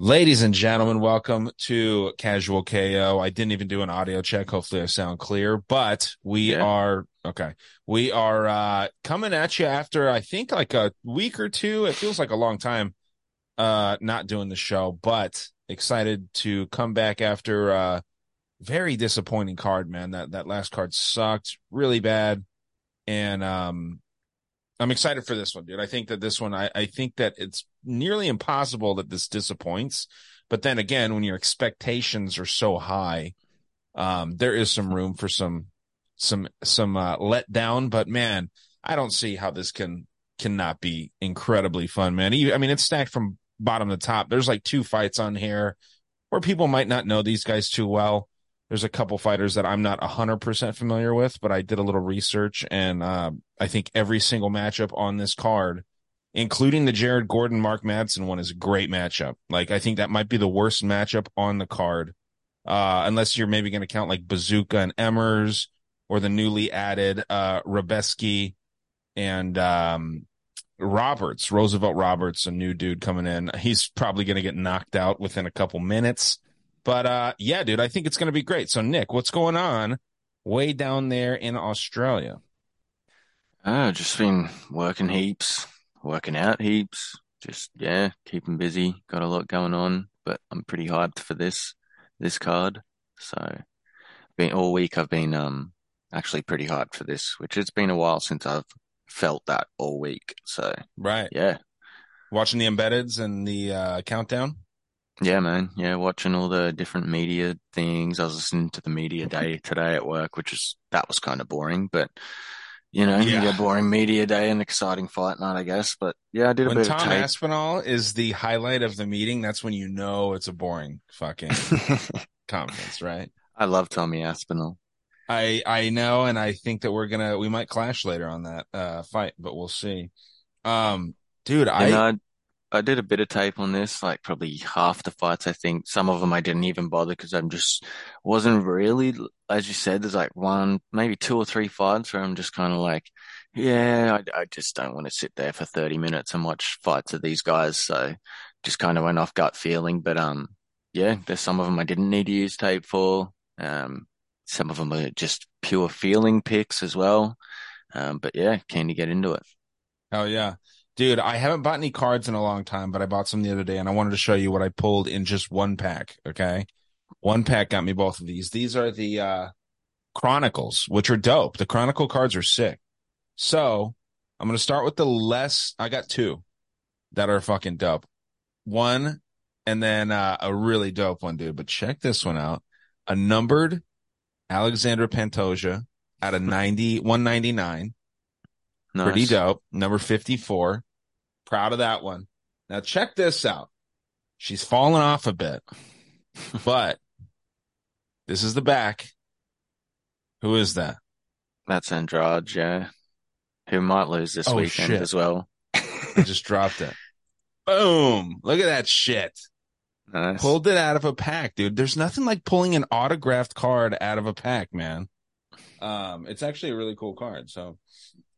Ladies and gentlemen, welcome to Casual KO. I didn't even do an audio check. Hopefully I sound clear, but we Yeah. are okay. We are uh coming at you after I think like a week or two. It feels like a long time uh not doing the show, but excited to come back after uh very disappointing card, man. That that last card sucked really bad. And um I'm excited for this one, dude. I think that this one, I, I think that it's nearly impossible that this disappoints. But then again, when your expectations are so high, um, there is some room for some, some, some, uh, letdown. But man, I don't see how this can, cannot be incredibly fun, man. You- I mean, it's stacked from bottom to top. There's like two fights on here where people might not know these guys too well. There's a couple fighters that I'm not 100% familiar with, but I did a little research and uh, I think every single matchup on this card, including the Jared Gordon Mark Madsen one, is a great matchup. Like, I think that might be the worst matchup on the card, uh, unless you're maybe going to count like Bazooka and Emmers or the newly added uh, Rabeski and um, Roberts, Roosevelt Roberts, a new dude coming in. He's probably going to get knocked out within a couple minutes. But uh yeah, dude, I think it's going to be great. So Nick, what's going on way down there in Australia? Oh, just been working heaps, working out heaps. Just yeah, keeping busy. Got a lot going on, but I'm pretty hyped for this this card. So, been all week I've been um actually pretty hyped for this, which it's been a while since I've felt that all week. So Right. yeah, Watching the embeds and the uh countdown? Yeah, man, yeah, watching all the different media things. I was listening to the media day today at work, which is that was kind of boring, but. You know, you Yeah. get boring media day and exciting fight night, I guess. But yeah, I did a When bit Tom of tape. Aspinall is the highlight of the meeting, that's when you know it's a boring fucking conference, right? I love Tommy Aspinall. I I know and I think that we're going to we might clash later on that uh fight, but we'll see. Um dude, I You know, I, did a bit of tape on this, like probably half the fights, I think. Some of them I didn't even bother because I'm just wasn't really, as you said, there's like one, maybe two or three fights where I'm just kind of like, yeah, I, I just don't want to sit there for 30 minutes and watch fights of these guys. So just kind of went off gut feeling. But, um, yeah, there's some of them I didn't need to use tape for. Um, some of them are just pure feeling picks as well. Um, but yeah, keen to get into it. Oh yeah. Dude, I haven't bought any cards in a long time, but I bought some the other day and I wanted to show you what I pulled in just one pack. Okay. One pack got me both of these. These are the uh Chronicles, which are dope. The Chronicle cards are sick. So I'm gonna start with the less I got two that are fucking dope. One and then uh a really dope one, dude. But check this one out. A numbered Alexandra Pantoja out of 90 199. Pretty dope. Number 54. Proud of that one. Now check this out. She's fallen off a bit, but this is the back. Who is that? That's Andrade, yeah. Who might lose this Oh, weekend shit. as well. I just dropped it. Boom. Look at that shit. Nice. Pulled it out of a pack, dude. There's nothing like pulling an autographed card out of a pack, man. Um, it's actually a really cool card. So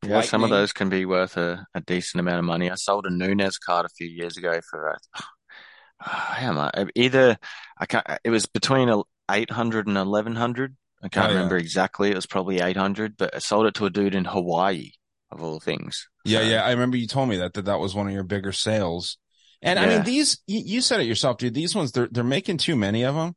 Yeah, some of those can be worth a, a decent amount of money. I sold a Nunez card a few years ago for, uh, how much? Either, I can't, it was between a 800 and 1100. I can't Oh, yeah. remember exactly. It was probably 800, but I sold it to a dude in Hawaii, of all things. Yeah, So, yeah. I remember you told me that that, that was one of your bigger sales. And I mean, these you, you said it yourself, dude. These ones they're they're making too many of them.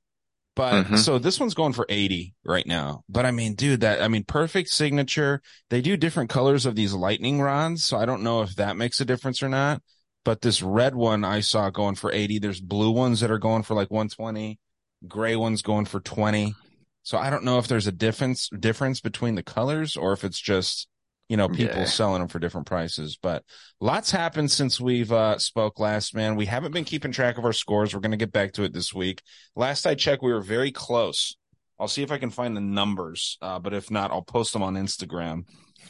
But Mhm. so this one's going for 80 right now. But I mean, dude, that I mean, perfect signature. They do different colors of these lightning rods, so I don't know if that makes a difference or not. But this red one I saw going for 80. There's blue ones that are going for like 120, gray ones going for 20. So I don't know if there's a difference difference between the colors or if it's just you know people Yeah. selling them for different prices. But lots happened since we've uh spoke last, man. We haven't been keeping track of our scores. We're gonna get back to it this week. Last I checked, we were very close. I'll see if I can find the numbers, uh, but if not, I'll post them on Instagram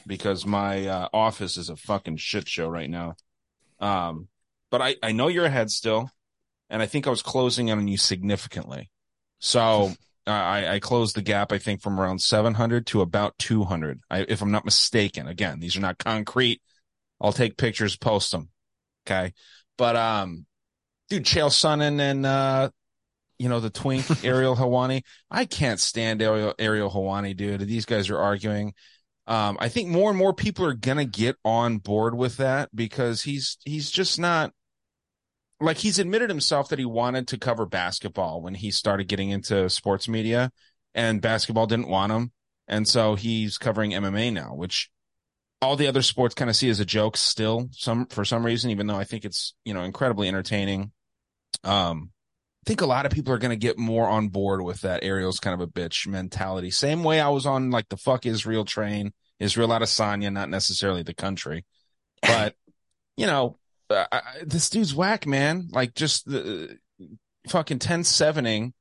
because my uh, office is a fucking shit show right now. Um, but I I know you're ahead still, and I think I was closing on you significantly. So I I closed the gap I think from around 700 to about 200, I, if I'm not mistaken. Again, these are not concrete. I'll take pictures, post them. Okay, but um, dude, Chael Sonnen and uh, you know the twink Ariel Helwani. I can't stand Ariel Ariel Helwani, dude. These guys are arguing. Um, I think more and more people are gonna get on board with that because he's he's just not like he's admitted himself that he wanted to cover basketball when he started getting into sports media and basketball didn't want him. And so he's covering MMA now, which all the other sports kind of see as a joke still some for some reason, even though I think it's, you know, incredibly entertaining. Um, I think a lot of people are going to get more on board with that Ariel's kind of a bitch mentality. Same way I was on like the fuck Israel train, Israel Adesanya, not necessarily the country, but you know, uh, I, this dude's whack, man. Like just the uh, fucking 10 7ing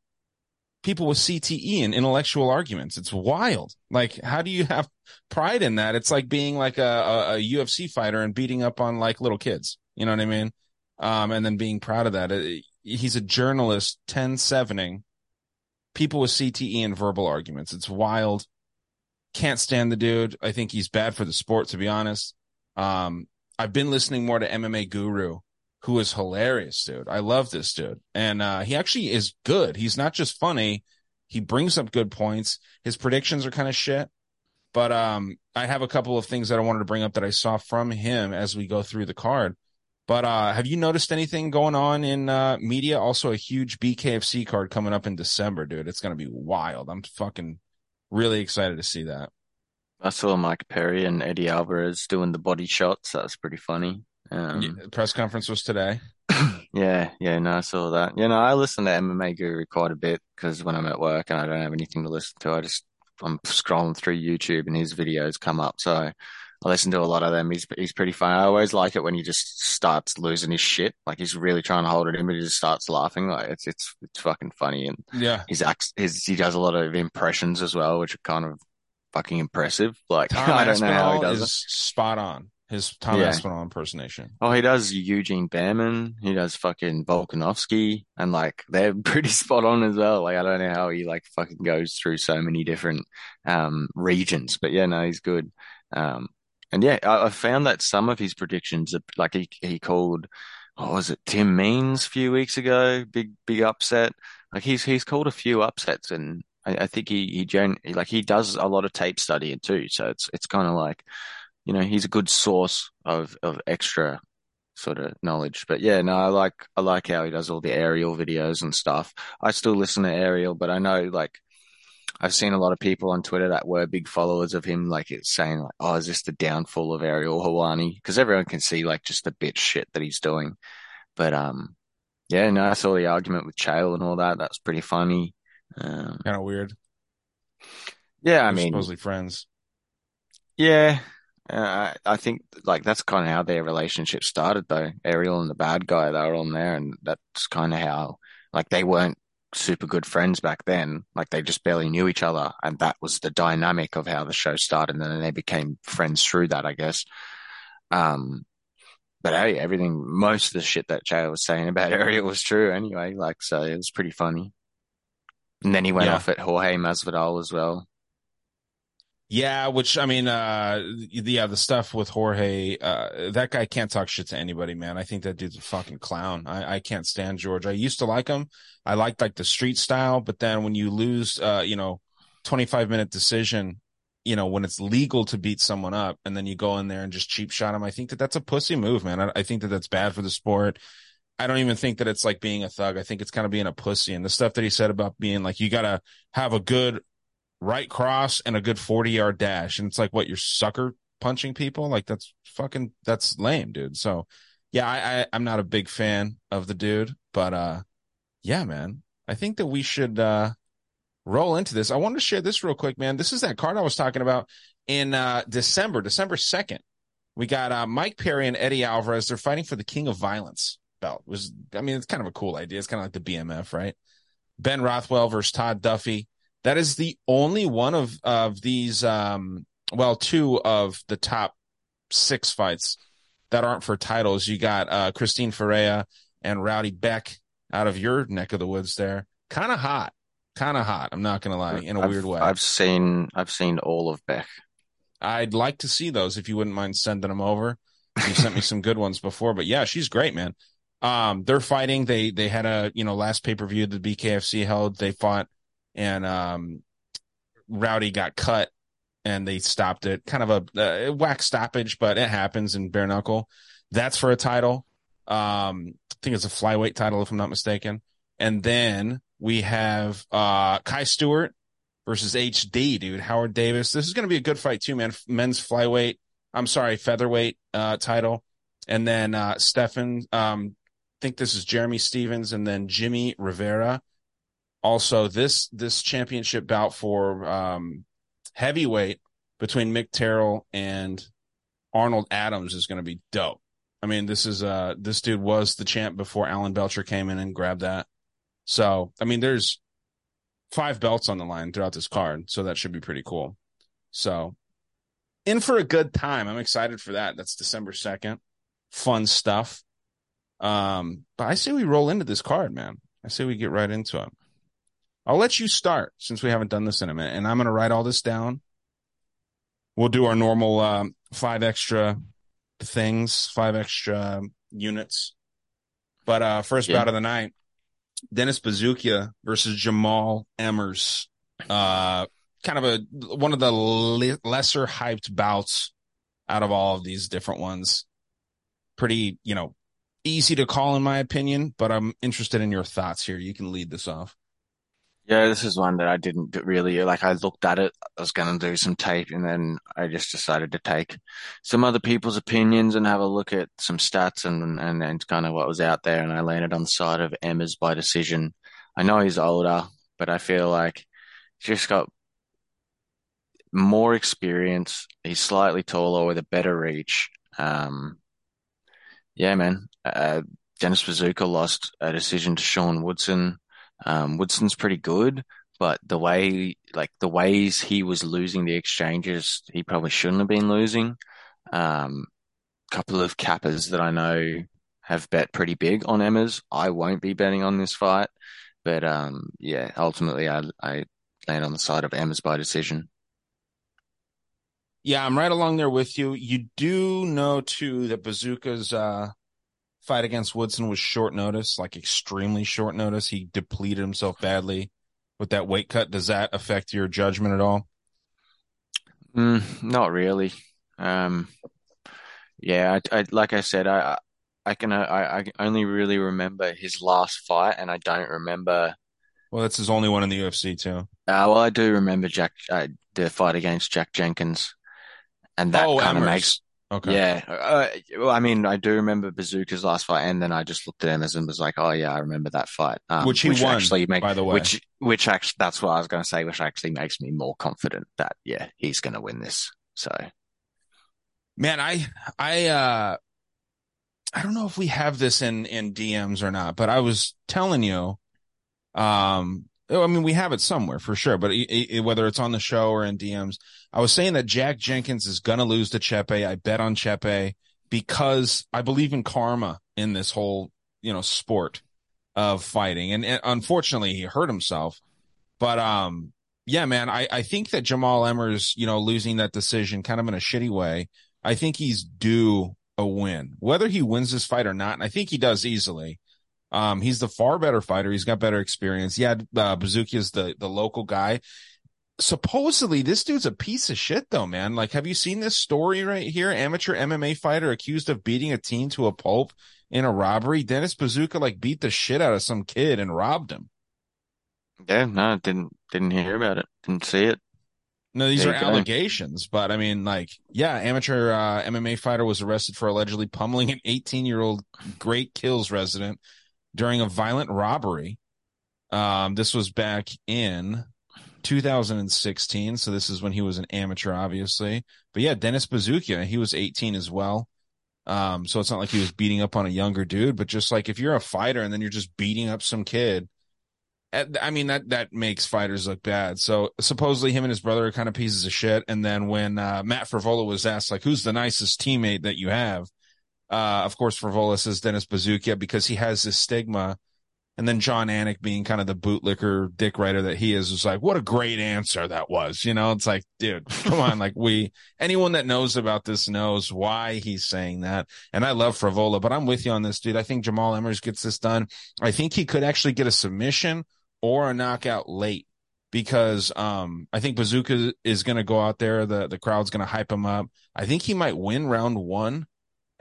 people with CTE and intellectual arguments. It's wild. Like, how do you have pride in that? It's like being like a, a, a UFC fighter and beating up on like little kids. You know what I mean? Um, and then being proud of that. It, he's a journalist 10 7ing people with CTE and verbal arguments. It's wild. Can't stand the dude. I think he's bad for the sport, to be honest. Um, I've been listening more to MMA Guru, who is hilarious, dude. I love this dude. And uh, he actually is good. He's not just funny. He brings up good points. His predictions are kind of shit. But um, I have a couple of things that I wanted to bring up that I saw from him as we go through the card. But uh, have you noticed anything going on in uh, media? Also, a huge BKFC card coming up in December, dude. It's going to be wild. I'm fucking really excited to see that. I saw Mike Perry and Eddie Alvarez doing the body shots. That was pretty funny. Um, yeah, press conference was today. yeah, yeah, no, I saw that. You know, I listen to MMA Guru quite a bit because when I'm at work and I don't have anything to listen to, I just I'm scrolling through YouTube and his videos come up. So I listen to a lot of them. He's he's pretty funny. I always like it when he just starts losing his shit. Like he's really trying to hold it in, but he just starts laughing. Like it's it's it's fucking funny. And yeah, his acts his he does a lot of impressions as well, which are kind of fucking impressive. Like Tom I don't know how he does is it. spot on. His Tom yeah. Aspinall impersonation. Oh, he does Eugene Bareman. He does fucking Volkanovski, and like they're pretty spot on as well. Like I don't know how he like fucking goes through so many different um regions, but yeah, no, he's good. Um, and yeah, I, I found that some of his predictions, like he he called, what was it, Tim Means a few weeks ago, big big upset. Like he's he's called a few upsets, and I, I think he he gen like he does a lot of tape studying too. So it's it's kind of like, you know, he's a good source of of extra sort of knowledge. But yeah, no, I like I like how he does all the Ariel videos and stuff. I still listen to Ariel, but I know like I've seen a lot of people on Twitter that were big followers of him, like it's saying like, "Oh, is this the downfall of Ariel Helwani?" Because everyone can see like just the bitch shit that he's doing. But um, yeah, no, I saw the argument with Chael and all that. That's pretty funny. Um, kind of weird. Yeah, I mean, supposedly friends. Yeah, uh, I think like that's kind of how their relationship started, though. Ariel and the bad guy, they were on there, and that's kind of how like they weren't super good friends back then. Like they just barely knew each other, and that was the dynamic of how the show started. And then they became friends through that, I guess. Um, but hey, everything, most of the shit that Jay was saying about Ariel was true anyway. Like, so it was pretty funny. And then he went yeah. off at Jorge Masvidal as well. Yeah, which I mean, uh, yeah, the stuff with Jorge, uh, that guy can't talk shit to anybody, man. I think that dude's a fucking clown. I, I can't stand George. I used to like him. I liked like the street style, but then when you lose, uh, you know, 25 minute decision, you know, when it's legal to beat someone up and then you go in there and just cheap shot him, I think that that's a pussy move, man. I, I think that that's bad for the sport. I don't even think that it's like being a thug. I think it's kind of being a pussy. And the stuff that he said about being like, you got to have a good right cross and a good 40 yard dash. And it's like, what, you're sucker punching people? Like, that's fucking, that's lame, dude. So, yeah, I, I, I'm not a big fan of the dude, but, uh, yeah, man, I think that we should, uh, roll into this. I want to share this real quick, man. This is that card I was talking about in, uh, December, December 2nd. We got, uh, Mike Perry and Eddie Alvarez. They're fighting for the King of Violence belt. It was I mean, it's kind of a cool idea. It's kind of like the BMF, right? Ben Rothwell versus Todd Duffy. That is the only one of of these um well, two of the top six fights that aren't for titles. You got uh Christine Ferea and Rowdy Bec out of your neck of the woods there. Kind of hot. Kind of hot. I'm not going to lie in a I've, weird way. I've seen I've seen all of Bec. I'd like to see those if you wouldn't mind sending them over. You sent me some good ones before, but yeah, she's great, man. Um, they're fighting. They they had a you know last pay per view the BKFC held. They fought, and um, Rowdy got cut, and they stopped it. Kind of a, a whack stoppage, but it happens in bare knuckle. That's for a title. Um, I think it's a flyweight title if I'm not mistaken. And then we have uh Kai Stewart versus HD, dude. Howard Davis. This is going to be a good fight too, man. Men's flyweight. I'm sorry, featherweight uh title. And then uh Stefan um think this is Jeremy Stephens and then Jimmie Rivera. Also, this this championship bout for um heavyweight between Mick Terrill and Arnold Adams is going to be dope. I mean, this is uh this dude was the champ before Alan Belcher came in and grabbed that. So, I mean, there's five belts on the line throughout this card, so that should be pretty cool. So, in for a good time. I'm excited for that. That's December 2nd. Fun stuff. Um, but I say we roll into this card, man. I say we get right into it. I'll let you start since we haven't done this in a minute, and I'm going to write all this down. We'll do our normal um, five extra things, five extra units. But uh first yeah. bout of the night, Dennis Buzukja versus Jamall Emmers. Uh kind of a one of the le- lesser hyped bouts out of all of these different ones. Pretty, you know, easy to call in my opinion, but I'm interested in your thoughts here. You can lead this off. Yeah, this is one that I didn't really like. I looked at it, I was going to do some tape, and then I just decided to take some other people's opinions and have a look at some stats and and, and kind of what was out there. And I landed on the side of Emmers by decision. I know he's older, but I feel like he's just got more experience. He's slightly taller with a better reach. Um, yeah, man. Uh, Dennis Buzukja lost a decision to Sean Woodson. Um, Woodson's pretty good, but the way, like the ways he was losing the exchanges, he probably shouldn't have been losing. Um, couple of cappers that I know have bet pretty big on Emmers. I won't be betting on this fight, but um, yeah, ultimately I I land on the side of Emmers by decision. Yeah, I'm right along there with you. You do know too that Bazooka's uh, fight against Woodson was short notice, like extremely short notice. He depleted himself badly with that weight cut. Does that affect your judgment at all? Mm, not really. Um, yeah, I, I, like I said, I, I can, I, I only really remember his last fight, and I don't remember. Well, that's his only one in the UFC too. Uh, well, I do remember Jack, uh, the fight against Jack Jenkins, and that oh, kind of makes Okay. Yeah. Uh, well, I mean, I do remember Bazooka's last fight, and then I just looked at him and was like, "Oh yeah, I remember that fight." Um, which he which won, actually make, by the way. Which, which actually, that's what I was going to say. Which actually makes me more confident that yeah, he's going to win this. So, man, I, I, uh, I don't know if we have this in in DMs or not, but I was telling you, um, I mean, we have it somewhere for sure, but it, it, whether it's on the show or in DMs, I was saying that Jack Jenkins is going to lose to Chepe. I bet on Chepe because I believe in karma in this whole, you know, sport of fighting. And, and unfortunately, he hurt himself. But, um, yeah, man, I, I think that Jamall Emmers, you know, losing that decision kind of in a shitty way, I think he's due a win, whether he wins this fight or not. And I think he does easily. Um, he's the far better fighter. He's got better experience. Yeah, uh, is the, the local guy. Supposedly, this dude's a piece of shit, though, man. Like, have you seen this story right here? Amateur MMA fighter accused of beating a teen to a pulp in a robbery. Dennis Buzukja like beat the shit out of some kid and robbed him. Yeah, no, didn't didn't hear about it. Didn't see it. No, these are allegations, but I mean, like, yeah, amateur uh, MMA fighter was arrested for allegedly pummeling an 18 year old Great Kills resident during a violent robbery. Um, this was back in 2016. So this is when he was an amateur, obviously. But yeah, Dennis Buzukja, he was 18 as well. Um, so it's not like he was beating up on a younger dude, but just like if you're a fighter and then you're just beating up some kid, eh, I mean, that, that makes fighters look bad. So supposedly him and his brother are kind of pieces of shit. And then when, uh, Matt Frevola was asked, like, who's the nicest teammate that you have? Uh, of course, Frevola says Dennis Buzukja because he has this stigma And then Jon Anik being kind of the bootlicker dick writer that he is, is like, what a great answer that was. You know, it's like, dude, come on. Like we, anyone that knows about this knows why he's saying that. And I love Frevola, but I'm with you on this, dude. I think Jamall Emmers gets this done. I think he could actually get a submission or a knockout late because, um, I think Bazooka is going to go out there. The, the crowd's going to hype him up. I think he might win round one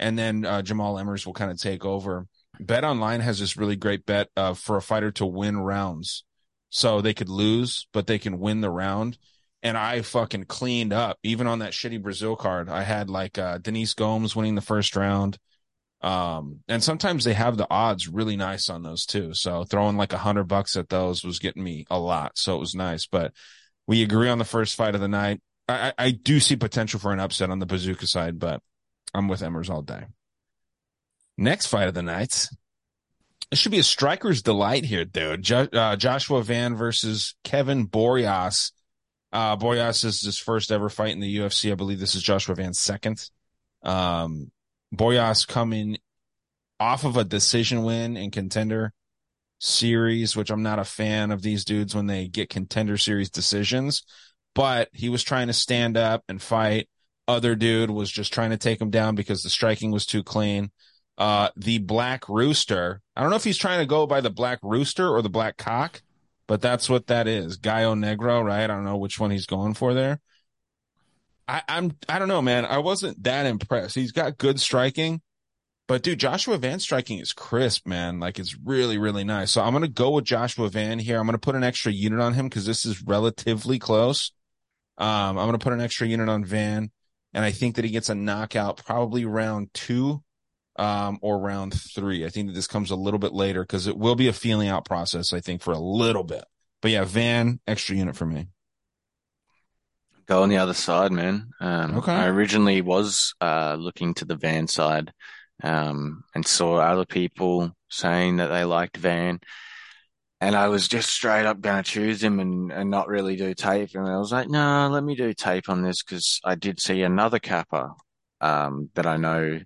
and then, uh, Jamall Emmers will kind of take over. Bet Online has this really great bet uh, for a fighter to win rounds. So they could lose, but they can win the round. And I fucking cleaned up. Even on that shitty Brazil card, I had like uh, Denise Gomes winning the first round. Um, and sometimes they have the odds really nice on those too. So throwing like a hundred bucks at those was getting me a lot. So it was nice. But we agree on the first fight of the night. I, I do see potential for an upset on the bazooka side, but I'm with Emmers all day. Next fight of the night. It should be a striker's delight here, dude. Jo- uh, Joshua Van versus Kevin Borjas. Uh, Borjas is his first ever fight in the UFC. I believe this is Joshua Van's second. Um, Borjas coming off of a decision win in contender series, which I'm not a fan of these dudes when they get contender series decisions, but he was trying to stand up and fight. Other dude was just trying to take him down because the striking was too clean uh, the Black Rooster. I don't know if he's trying to go by the Black Rooster or the Black Cock, but that's what that is. Gallo Negro, right? I don't know which one he's going for there. I, I'm, I don't know, man. I wasn't that impressed. He's got good striking, but dude, Joshua Van striking is crisp, man. Like it's really, really nice. So I'm to go with Joshua Van here. I'm to put an extra unit on him because this is relatively close. Um, I'm to put an extra unit on Van and I think that he gets a knockout probably round two um, or round three. I think that this comes a little bit later because it will be a feeling out process, I think, for a little bit. But yeah, Van, extra unit for me. Go on the other side, man. Um, okay. I originally was uh, looking to the Van side um, and saw other people saying that they liked Van. And I was just straight up going to choose him and, and not really do tape. And I was like, no, let me do tape on this because I did see another capper um, that I know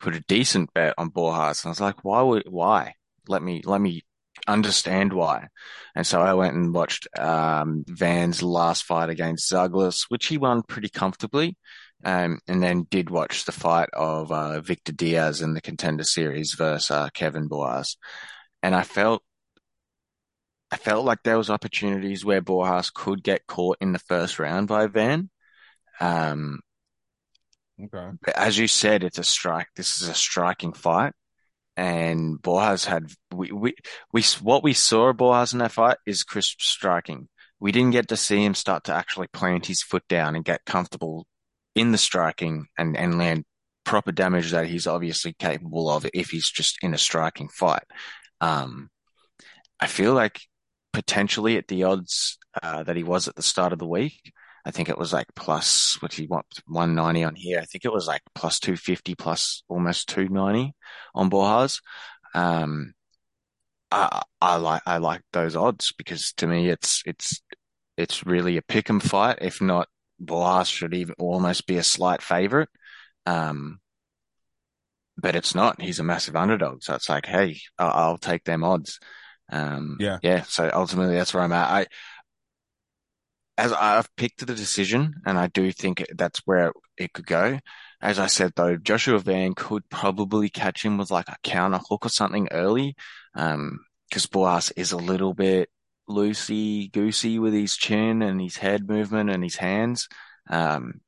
put a decent bet on Borjas. And I was like, why would, why? Let me, let me understand why. And so I went and watched, um, Van's last fight against Zhalgas, which he won pretty comfortably. Um, and then did watch the fight of, uh, Victor Diaz in the contender series versus, uh, Kevin Borjas. And I felt, I felt like there was opportunities where Borjas could get caught in the first round by Van. Um, Okay. As you said, it's a strike. This is a striking fight. And Borjas had, we, we, we, what we saw of Borjas in that fight is crisp striking. We didn't get to see him start to actually plant his foot down and get comfortable in the striking and, and land proper damage that he's obviously capable of if he's just in a striking fight. Um, I feel like potentially at the odds uh, that he was at the start of the week, I think it was like plus, what you want, 190 on here. I think it was like plus 250 plus almost 290 on Borjas. Um, I, I like, I like those odds because to me, it's, it's, it's really a pick 'em fight. If not, Borjas should even almost be a slight favorite. Um, but it's not. He's a massive underdog. So it's like, hey, I'll, I'll take them odds. Um, yeah. Yeah. So ultimately, that's where I'm at. I, as I've picked the decision, and I do think that's where it could go. As I said though, Joshua Van could probably catch him with like a counter hook or something early, um, because Borjas is a little bit loosey goosey with his chin and his head movement and his hands. Um,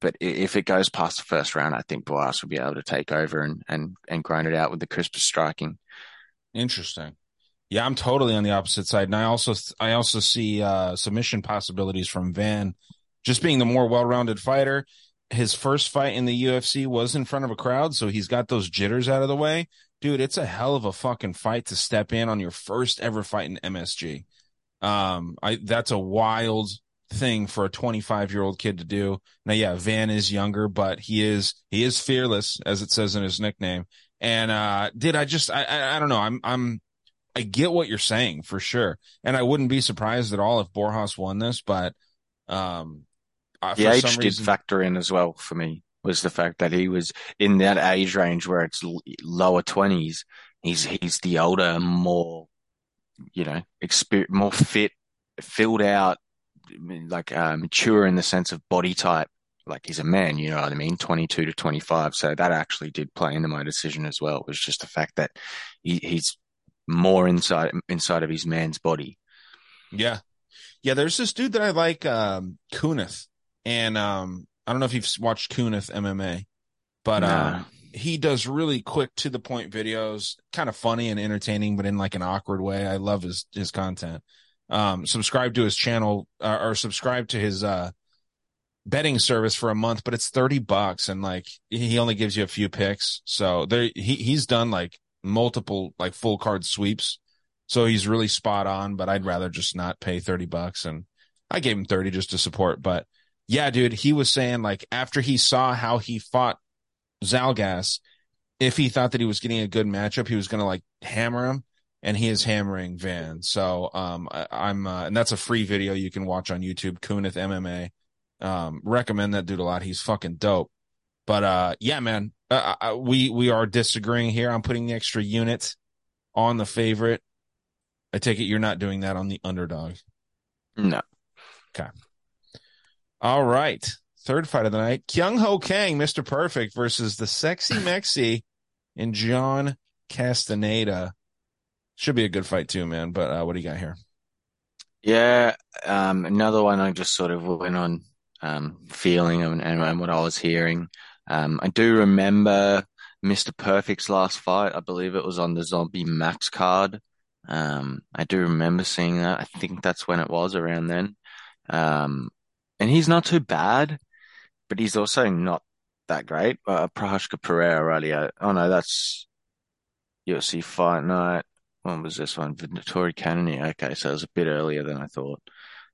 but if it goes past the first round, I think Borjas will be able to take over and and and grind it out with the crispest striking. Interesting. Yeah, I'm totally on the opposite side, and I also I also see uh, submission possibilities from Van, just being the more well-rounded fighter. His first fight in the UFC was in front of a crowd, so he's got those jitters out of the way. Dude, it's a hell of a fucking fight to step in on your first ever fight in MSG. Um, I that's a wild thing for a 25 year old kid to do. Now, yeah, Van is younger, but he is he is fearless, as it says in his nickname. And uh, did I just I, I I don't know I'm I'm I get what you're saying for sure, and I wouldn't be surprised at all if Borjas won this. But um, the age reason... did factor in as well for me. Was the fact that he was in that age range where it's lower twenties. He's he's the older, more you know, exper- more fit, filled out, like uh, mature in the sense of body type. Like he's a man, you know what I mean? 22 to 25. So that actually did play into my decision as well. It was just the fact that he, he's more inside, inside of his man's body. Yeah. Yeah. There's this dude that I like, um, Kunith. And, um, I don't know if you've watched Kunith MMA, but, nah. um, he does really quick to the point videos, kind of funny and entertaining, but in like an awkward way. I love his, his content. Um, subscribe to his channel uh, or subscribe to his, uh, betting service for a month, but it's 30 bucks and like he only gives you a few picks. So there, he, he's done like multiple like full card sweeps. So he's really spot on, but I'd rather just not pay 30 bucks. And I gave him 30 just to support. But yeah, dude, he was saying like after he saw how he fought Zhalgas, if he thought that he was getting a good matchup, he was going to like hammer him and he is hammering Van. So, um, I, am uh, and that's a free video you can watch on YouTube, Kunith MMA. Um, recommend that dude a lot. He's fucking dope. But, uh, yeah, man, uh, uh, we, we are disagreeing here. I'm putting the extra unit on the favorite. I take it you're not doing that on the underdog. No. Okay. All right. Third fight of the night, Kyung Ho Kang, Mr. Perfect versus the sexy Mexi and John Castaneda. Should be a good fight too, man. But uh, what do you got here? Yeah, um, another one I just sort of went on um, feeling and, and, what I was hearing. Um, I do remember Mr. Perfect's last fight. I believe it was on the Zombie Max card. Um, I do remember seeing that. I think that's when it was around then. Um, and he's not too bad but he's also not that great. Uh, Prochazka Pereira. Oh no, that's UFC Fight Night. When was this one? Vettori Cannonier. Okay, so it was a bit earlier than I thought.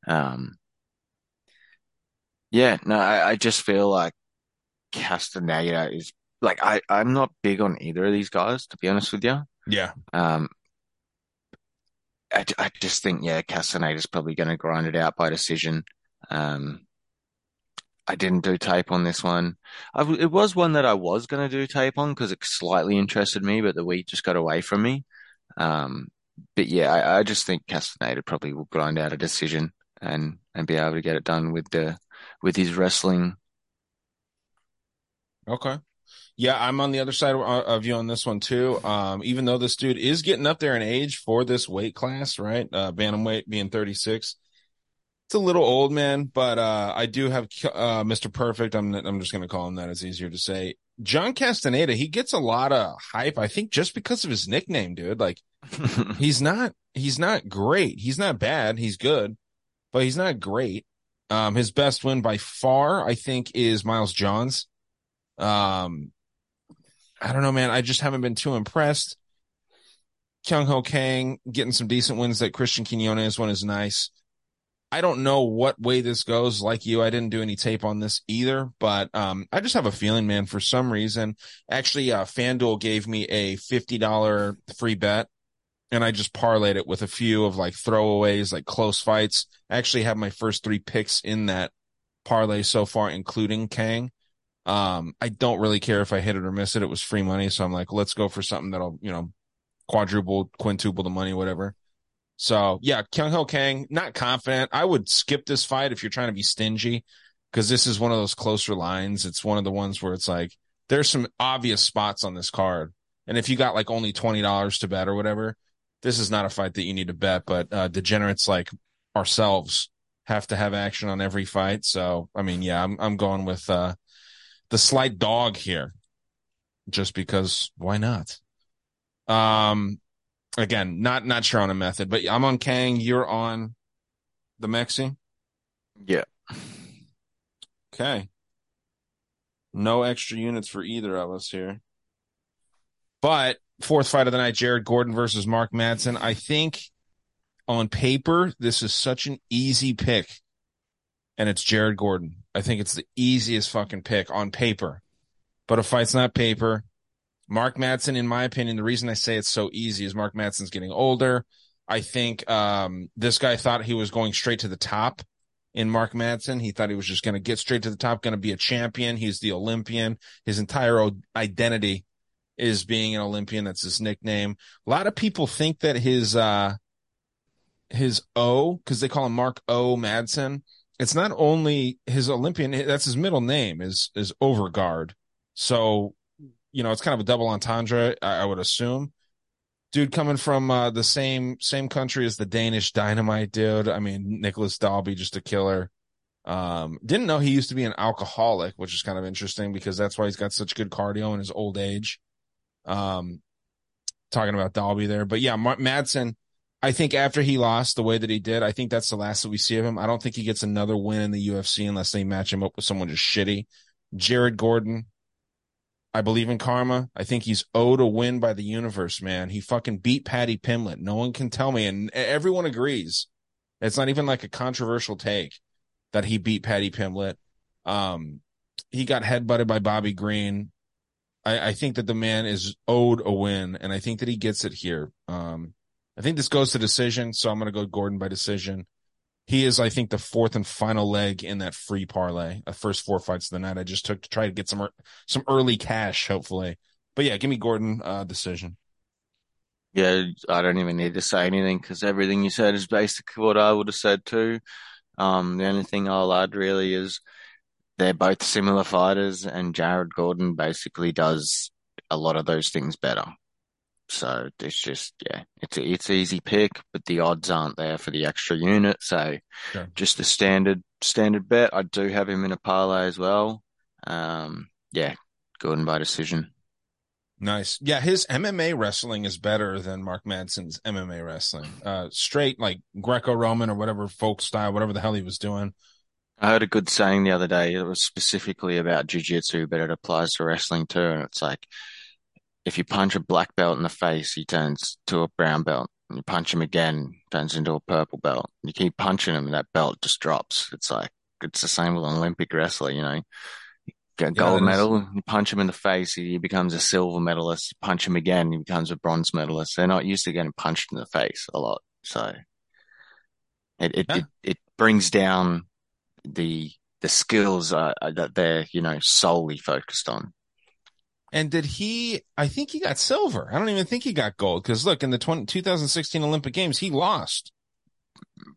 Um, yeah, no, I, I just feel like Castaneda is like I I'm not big on either of these guys to be honest with you. Yeah. Um, I, I just think yeah, Castaneda is probably going to grind it out by decision. Um, I didn't do tape on this one. I, it was one that I was going to do tape on because it slightly interested me, but the week just got away from me. Um, but yeah, I, I, just think Castaneda probably will grind out a decision and, and be able to get it done with the, with his wrestling. Okay. Yeah, I'm on the other side of you on this one too. Um, even though this dude is getting up there in age for this weight class, right? Uh, bantamweight being 36 it's a little old, man, but uh, I do have uh, Mr. Perfect. I'm I'm just gonna call him that. It's easier to say. John Castaneda, he gets a lot of hype. I think just because of his nickname, dude. Like he's not he's not great. He's not bad. He's good, but he's not great. Um, his best win by far, I think, is Miles Johns. Um, I don't know, man. I just haven't been too impressed. Kyung Ho Kang getting some decent wins. That Christian Quinones one is nice. I don't know what way this goes. Like you, I didn't do any tape on this either, but um, I just have a feeling, man. For some reason, actually, uh, FanDuel gave me a fifty dollar free bet, and I just parlayed it with a few of like throwaways, like close fights. I actually have my first three picks in that parlay so far, including Kang. Um, I don't really care if I hit it or miss it. It was free money, so I'm like, let's go for something that'll, you know, quadruple, quintuple the money, whatever. So yeah, Kyung Ho Kang, not confident. I would skip this fight if you're trying to be stingy, because this is one of those closer lines. It's one of the ones where it's like there's some obvious spots on this card, and if you got like only twenty dollars to bet or whatever, this is not a fight that you need to bet. But uh, degenerates like ourselves have to have action on every fight. So I mean, yeah, I'm I'm going with uh, the slight dog here, just because why not? Um, again, not not sure on a method, but I'm on Kang. You're on the Mexi. Yeah. Okay. No extra units for either of us here. But fourth fight of the night, Jared Gordon versus Mark Madsen. I think on paper, this is such an easy pick. And it's Jared Gordon. I think it's the easiest fucking pick on paper. But a fight's not paper. Mark Madsen, in my opinion, the reason I say it's so easy is Mark Madsen's getting older. I think um, this guy thought he was going straight to the top in Mark Madsen. He thought he was just going to get straight to the top, going to be a champion. He's the Olympian. His entire identity is being an Olympian. That's his nickname. A lot of people think that his uh, his O because they call him Mark O Madsen. It's not only his Olympian; that's his middle name is is Overgaard. So, you know, it's kind of a double entendre. I, I would assume. Dude, coming from uh, the same same country as the Danish Dynamite dude. I mean, Nicolas Dalby, just a killer. Um, didn't know he used to be an alcoholic, which is kind of interesting because that's why he's got such good cardio in his old age. Um, talking about Dalby there, but yeah, Madsen. I think after he lost the way that he did, I think that's the last that we see of him. I don't think he gets another win in the UFC unless they match him up with someone just shitty. Jared Gordon, I believe in karma. I think he's owed a win by the universe, man. He fucking beat Paddy Pimblett. No one can tell me, and everyone agrees. It's not even like a controversial take that he beat Paddy Pimblett. Um, he got headbutted by Bobby Green. I, I, think that the man is owed a win, and I think that he gets it here. Um, I think this goes to decision, so I'm going to go Gordon by decision. He is, I think, the fourth and final leg in that free parlay. The first four fights of the night I just took to try to get some some early cash, hopefully. But yeah, give me Gordon uh, decision. Yeah, I don't even need to say anything because everything you said is basically what I would have said too. Um, the only thing I'll add really is they're both similar fighters, and Jared Gordon basically does a lot of those things better. So it's just yeah, it's a, it's easy pick, but the odds aren't there for the extra unit. So sure. just a standard standard bet. I do have him in a parlay as well. Um, yeah, Gordon by decision. Nice. Yeah, his MMA wrestling is better than Mark Madsen's MMA wrestling. Uh, straight like Greco-Roman or whatever folk style, whatever the hell he was doing. I heard a good saying the other day. It was specifically about jiu-jitsu, but it applies to wrestling too. And it's like, if you punch a black belt in the face, he turns to a brown belt. And you punch him again, turns into a purple belt. You keep punching him, and that belt just drops. It's like it's the same with an Olympic wrestler. You know, get gold yeah, medal. You punch him in the face, he becomes a silver medalist. You punch him again, he becomes a bronze medalist. They're not used to getting punched in the face a lot, so it it yeah. it, it, brings down the the skills uh, that they're you know solely focused on. And did he? I think he got silver. I don't even think he got gold because look in the 20, 2016 Olympic Games he lost.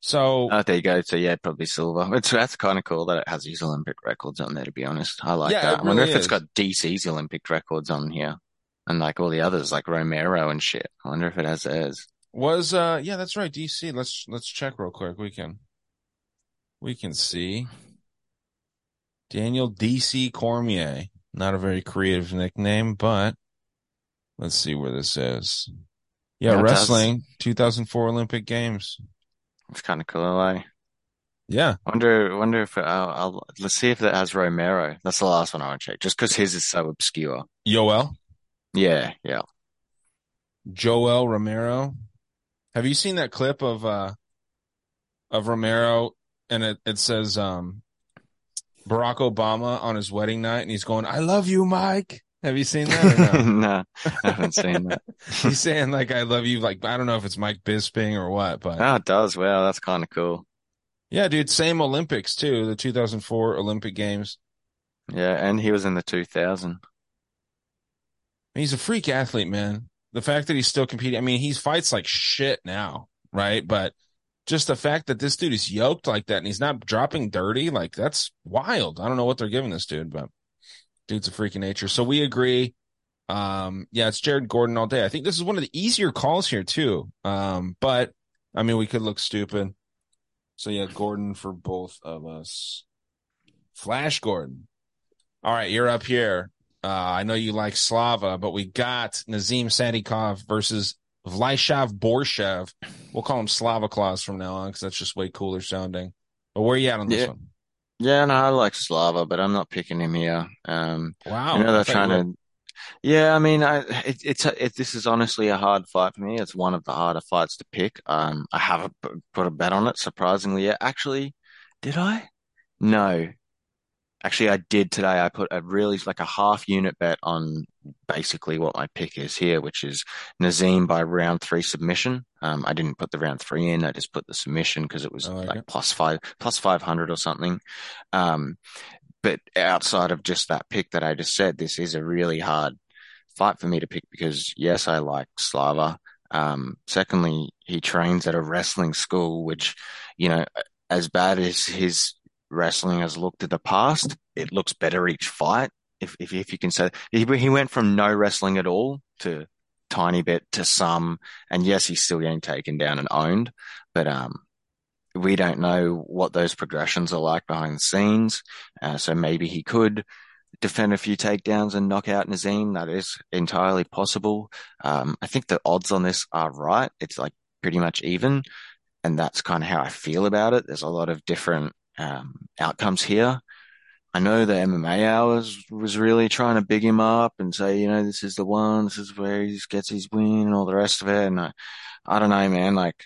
So oh, there you go. So yeah, probably silver. It's that's kind of cool that it has these Olympic records on there. To be honest, I like yeah, that. I wonder if it's got DC's Olympic records on here, and like all the others, like Romero and shit. I wonder if it has theirs. Was uh yeah, that's right. DC. Let's let's check real quick. We can we can see Daniel DC Cormier. Not a very creative nickname, but let's see where this is. Yeah, yeah wrestling, does. 2004 Olympic Games. It's kind of cool, eh? Yeah. Wonder, wonder if I'll, I'll, let's see if that has Romero. That's the last one I want to check, just because his is so obscure. Yoel. Yeah, yeah. Yoel Romero. Have you seen that clip of uh of Romero and it it says um Barack Obama on his wedding night and he's going, "I love you, Mike." Have you seen that? no? no, I haven't seen that. He's saying like I love you. Like I don't know if it's Mike Bisping or what, but oh, it does. Well, that's kind of cool. Yeah, dude. Same Olympics too. The 2004 Olympic Games. Yeah, and he was in the 2000. He's a freak athlete, man. The fact that he's still competing. I mean, he fights like shit now, right? But just the fact that this dude is yoked like that and he's not dropping dirty, like that's wild. I don't know what they're giving this dude, but dude's a freaking nature. So we agree. Um, yeah, it's Jared Gordon all day. I think this is one of the easier calls here too. Um, but I mean, we could look stupid. So yeah, Gordon for both of us. Flash Gordon. All right, you're up here. Uh, I know you like Slava, but we got Nazim Sadykhov versus Vyacheslav Borshchev. We'll call him Slava Claus from now on because that's just way cooler sounding. But where are you at on this yeah. one? Yeah, no, I like Slava, but I'm not picking him here. Um, wow, you know they're trying to. Yeah, I mean, I, it, it's a, it, this is honestly a hard fight for me. It's one of the harder fights to pick. Um, I haven't put a bet on it, surprisingly. Yeah, actually, did I? No, Actually, I did today. I put a really like a half unit bet on basically what my pick is here, which is Nazim by round three submission. Um, I didn't put the round three in. I just put the submission because it was oh, like plus five, plus 500 or something. Um, but outside of just that pick that I just said, this is a really hard fight for me to pick because yes, I like Slava. Um, secondly, he trains at a wrestling school, which, you know, as bad as his wrestling has looked at the past, it looks better each fight. If if, if you can say he, he went from no wrestling at all to tiny bit to some, and yes, he's still getting taken down and owned, but um, we don't know what those progressions are like behind the scenes. Uh, so maybe he could defend a few takedowns and knock out Nazim. That is entirely possible. Um, I think the odds on this are right. It's like pretty much even. And that's kind of how I feel about it. There's a lot of different um, outcomes here. I know the MMA hours was really trying to big him up and say, you know, this is the one, this is where he gets his win and all the rest of it. And I, I don't know, man. Like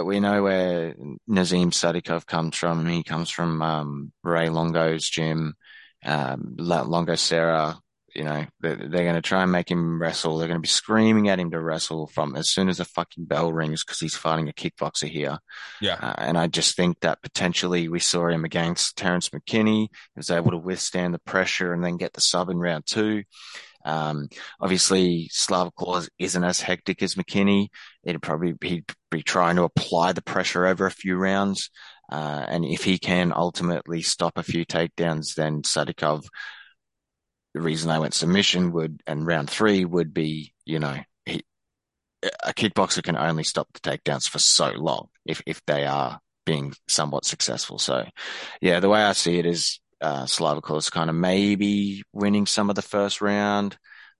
we know where Nazim Sadykov comes from. He comes from um, Ray Longo's gym, um, Longo Serra you know, they're, they're going to try and make him wrestle. They're going to be screaming at him to wrestle from as soon as the fucking bell rings because he's fighting a kickboxer here. Yeah. Uh, and I just think that potentially we saw him against Terrence McKinney. He was able to withstand the pressure and then get the sub in round two. Um, obviously Slava Claus isn't as hectic as McKinney. It'd probably he'd be trying to apply the pressure over a few rounds. Uh, and if he can ultimately stop a few takedowns, then Sadykov the reason I went submission would, and round three would be, you know, he, a kickboxer can only stop the takedowns for so long if, if they are being somewhat successful. So yeah, the way I see it is, uh, Slavikov is kind of maybe winning some of the first round.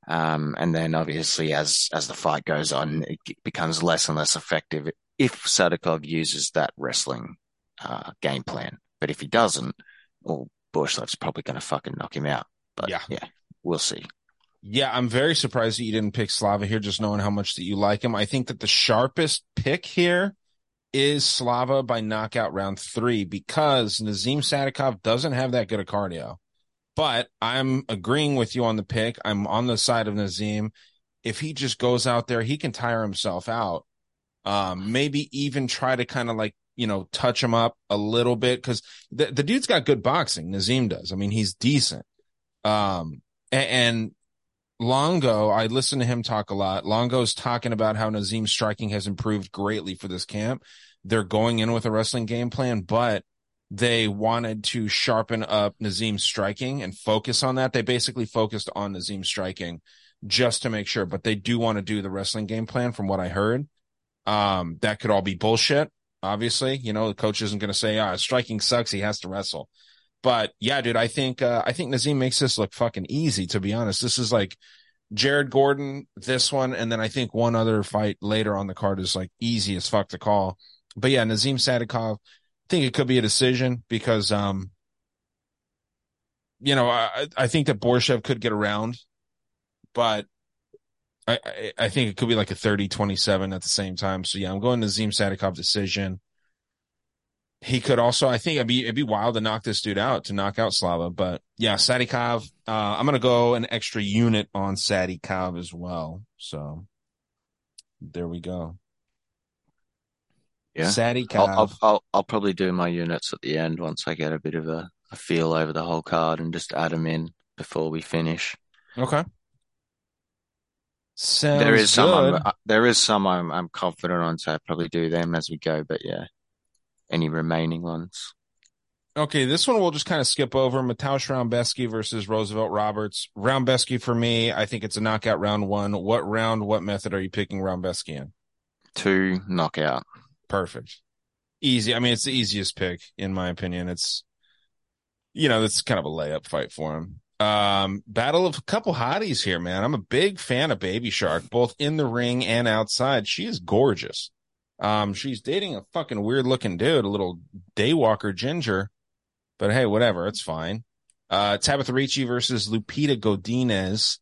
Um, and then obviously as, as the fight goes on, it becomes less and less effective if Sadykov uses that wrestling, uh, game plan. But if he doesn't, well, Borshchev's probably going to fucking knock him out. But yeah, yeah, we'll see. Yeah, I'm very surprised that you didn't pick Slava here, just knowing how much that you like him. I think that the sharpest pick here is Slava by knockout round three because Nazim Sadykov doesn't have that good a cardio. But I'm agreeing with you on the pick. I'm on the side of Nazim. If he just goes out there, he can tire himself out. Um, maybe even try to kind of like, you know, touch him up a little bit because the, the dude's got good boxing. Nazim does. I mean, he's decent. Um, and, and Longo, I listen to him talk a lot. Longo's talking about how Nazim's striking has improved greatly for this camp. They're going in with a wrestling game plan, but they wanted to sharpen up Nazim's striking and focus on that. They basically focused on Nazim's striking just to make sure, but they do want to do the wrestling game plan from what I heard. Um, that could all be bullshit. Obviously, you know, the coach isn't going to say, ah, striking sucks. He has to wrestle. But yeah, dude, I think uh, I think Nazim makes this look fucking easy. To be honest, this is like Jared Gordon, this one, and then I think one other fight later on the card is like easy as fuck to call. But yeah, Nazim Sadykov, I think it could be a decision because, um, you know, I, I think that Borshchev could get around, but I, I, I think it could be like a 30 27 at the same time. So yeah, I'm going Nazim Sadykov decision he could also, I think it'd be, it'd be wild to knock this dude out, to knock out Slava. But yeah, Sadykov, uh, I'm going to go an extra unit on Sadykov as well. So there we go. Yeah. Sadykov. I'll, I'll, I'll, I'll, probably do my units at the end once I get a bit of a, a feel over the whole card and just add them in before we finish. Okay. Sounds there is good. some, I'm, there is some I'm, I'm confident on, so I probably do them as we go. But yeah, any remaining ones. Okay, this one we'll just kind of skip over. Mateusz Rębecki versus Roosevelt Roberts. Rębecki for me, I think it's a knockout round one. What round, what method are you picking Rębecki in? Two knockout. Perfect. Easy. I mean, it's the easiest pick in my opinion. It's, you know, it's kind of a layup fight for him. Um, battle of a couple hotties here, man. I'm a big fan of Baby Shark, both in the ring and outside. She is gorgeous. Um, she's dating a fucking weird looking dude, a little daywalker ginger, but hey, whatever, it's fine. Uh, Tabitha Ricci versus Lupita Godinez.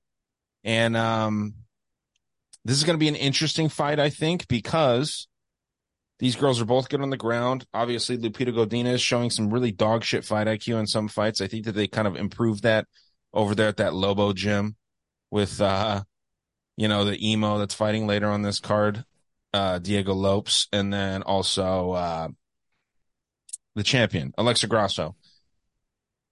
And, um, this is going to be an interesting fight, I think, because these girls are both good on the ground. Obviously, Lupita Godinez showing some really dog shit fight IQ in some fights. I think that they kind of improved that over there at that Lobo gym with, uh, you know, the emo that's fighting later on this card uh, Diego Lopes, and then also uh, the champion, Alexa Grasso.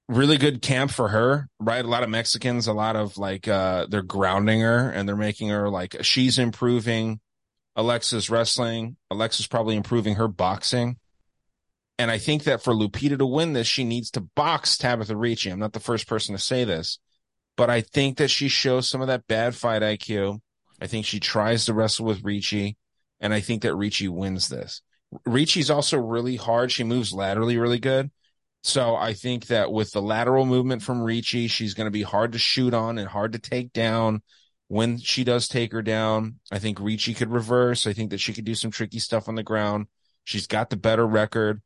Really good camp for her, right? A lot of Mexicans, a lot of like uh, they're grounding her and they're making her like she's improving. Alexa's wrestling. Alexa's probably improving her boxing. And I think that for Lupita to win this, she needs to box Tabitha Ricci. I'm not the first person to say this, but I think that she shows some of that bad fight IQ. I think she tries to wrestle with Ricci, and I think that Ricci wins this. Ricci's also really hard. She moves laterally really good. So I think that with the lateral movement from Ricci, she's going to be hard to shoot on and hard to take down. When she does take her down, I think Ricci could reverse. I think that she could do some tricky stuff on the ground. She's got the better record.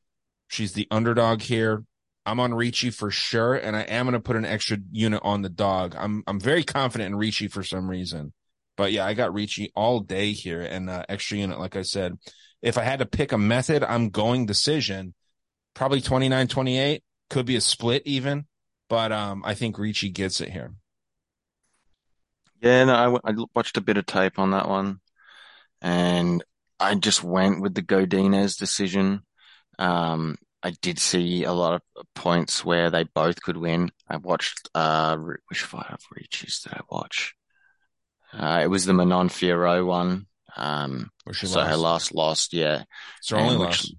She's the underdog here. I'm on Ricci for sure, and I am going to put an extra unit on the dog. I'm I'm very confident in Ricci for some reason, but yeah, I got Ricci all day here and uh, extra unit. Like I said, if I had to pick a method, I'm going decision. Probably 29 28. Could be a split even, but um, I think Ricci gets it here. Yeah, no, I, I watched a bit of tape on that one, and I just went with the Godinez decision. Um, I did see a lot of points where they both could win. I watched uh, which fight of Ricci's did I watch? Uh, it was the Manon Fiorot one. Um, so lost. her last lost, yeah. So only lost.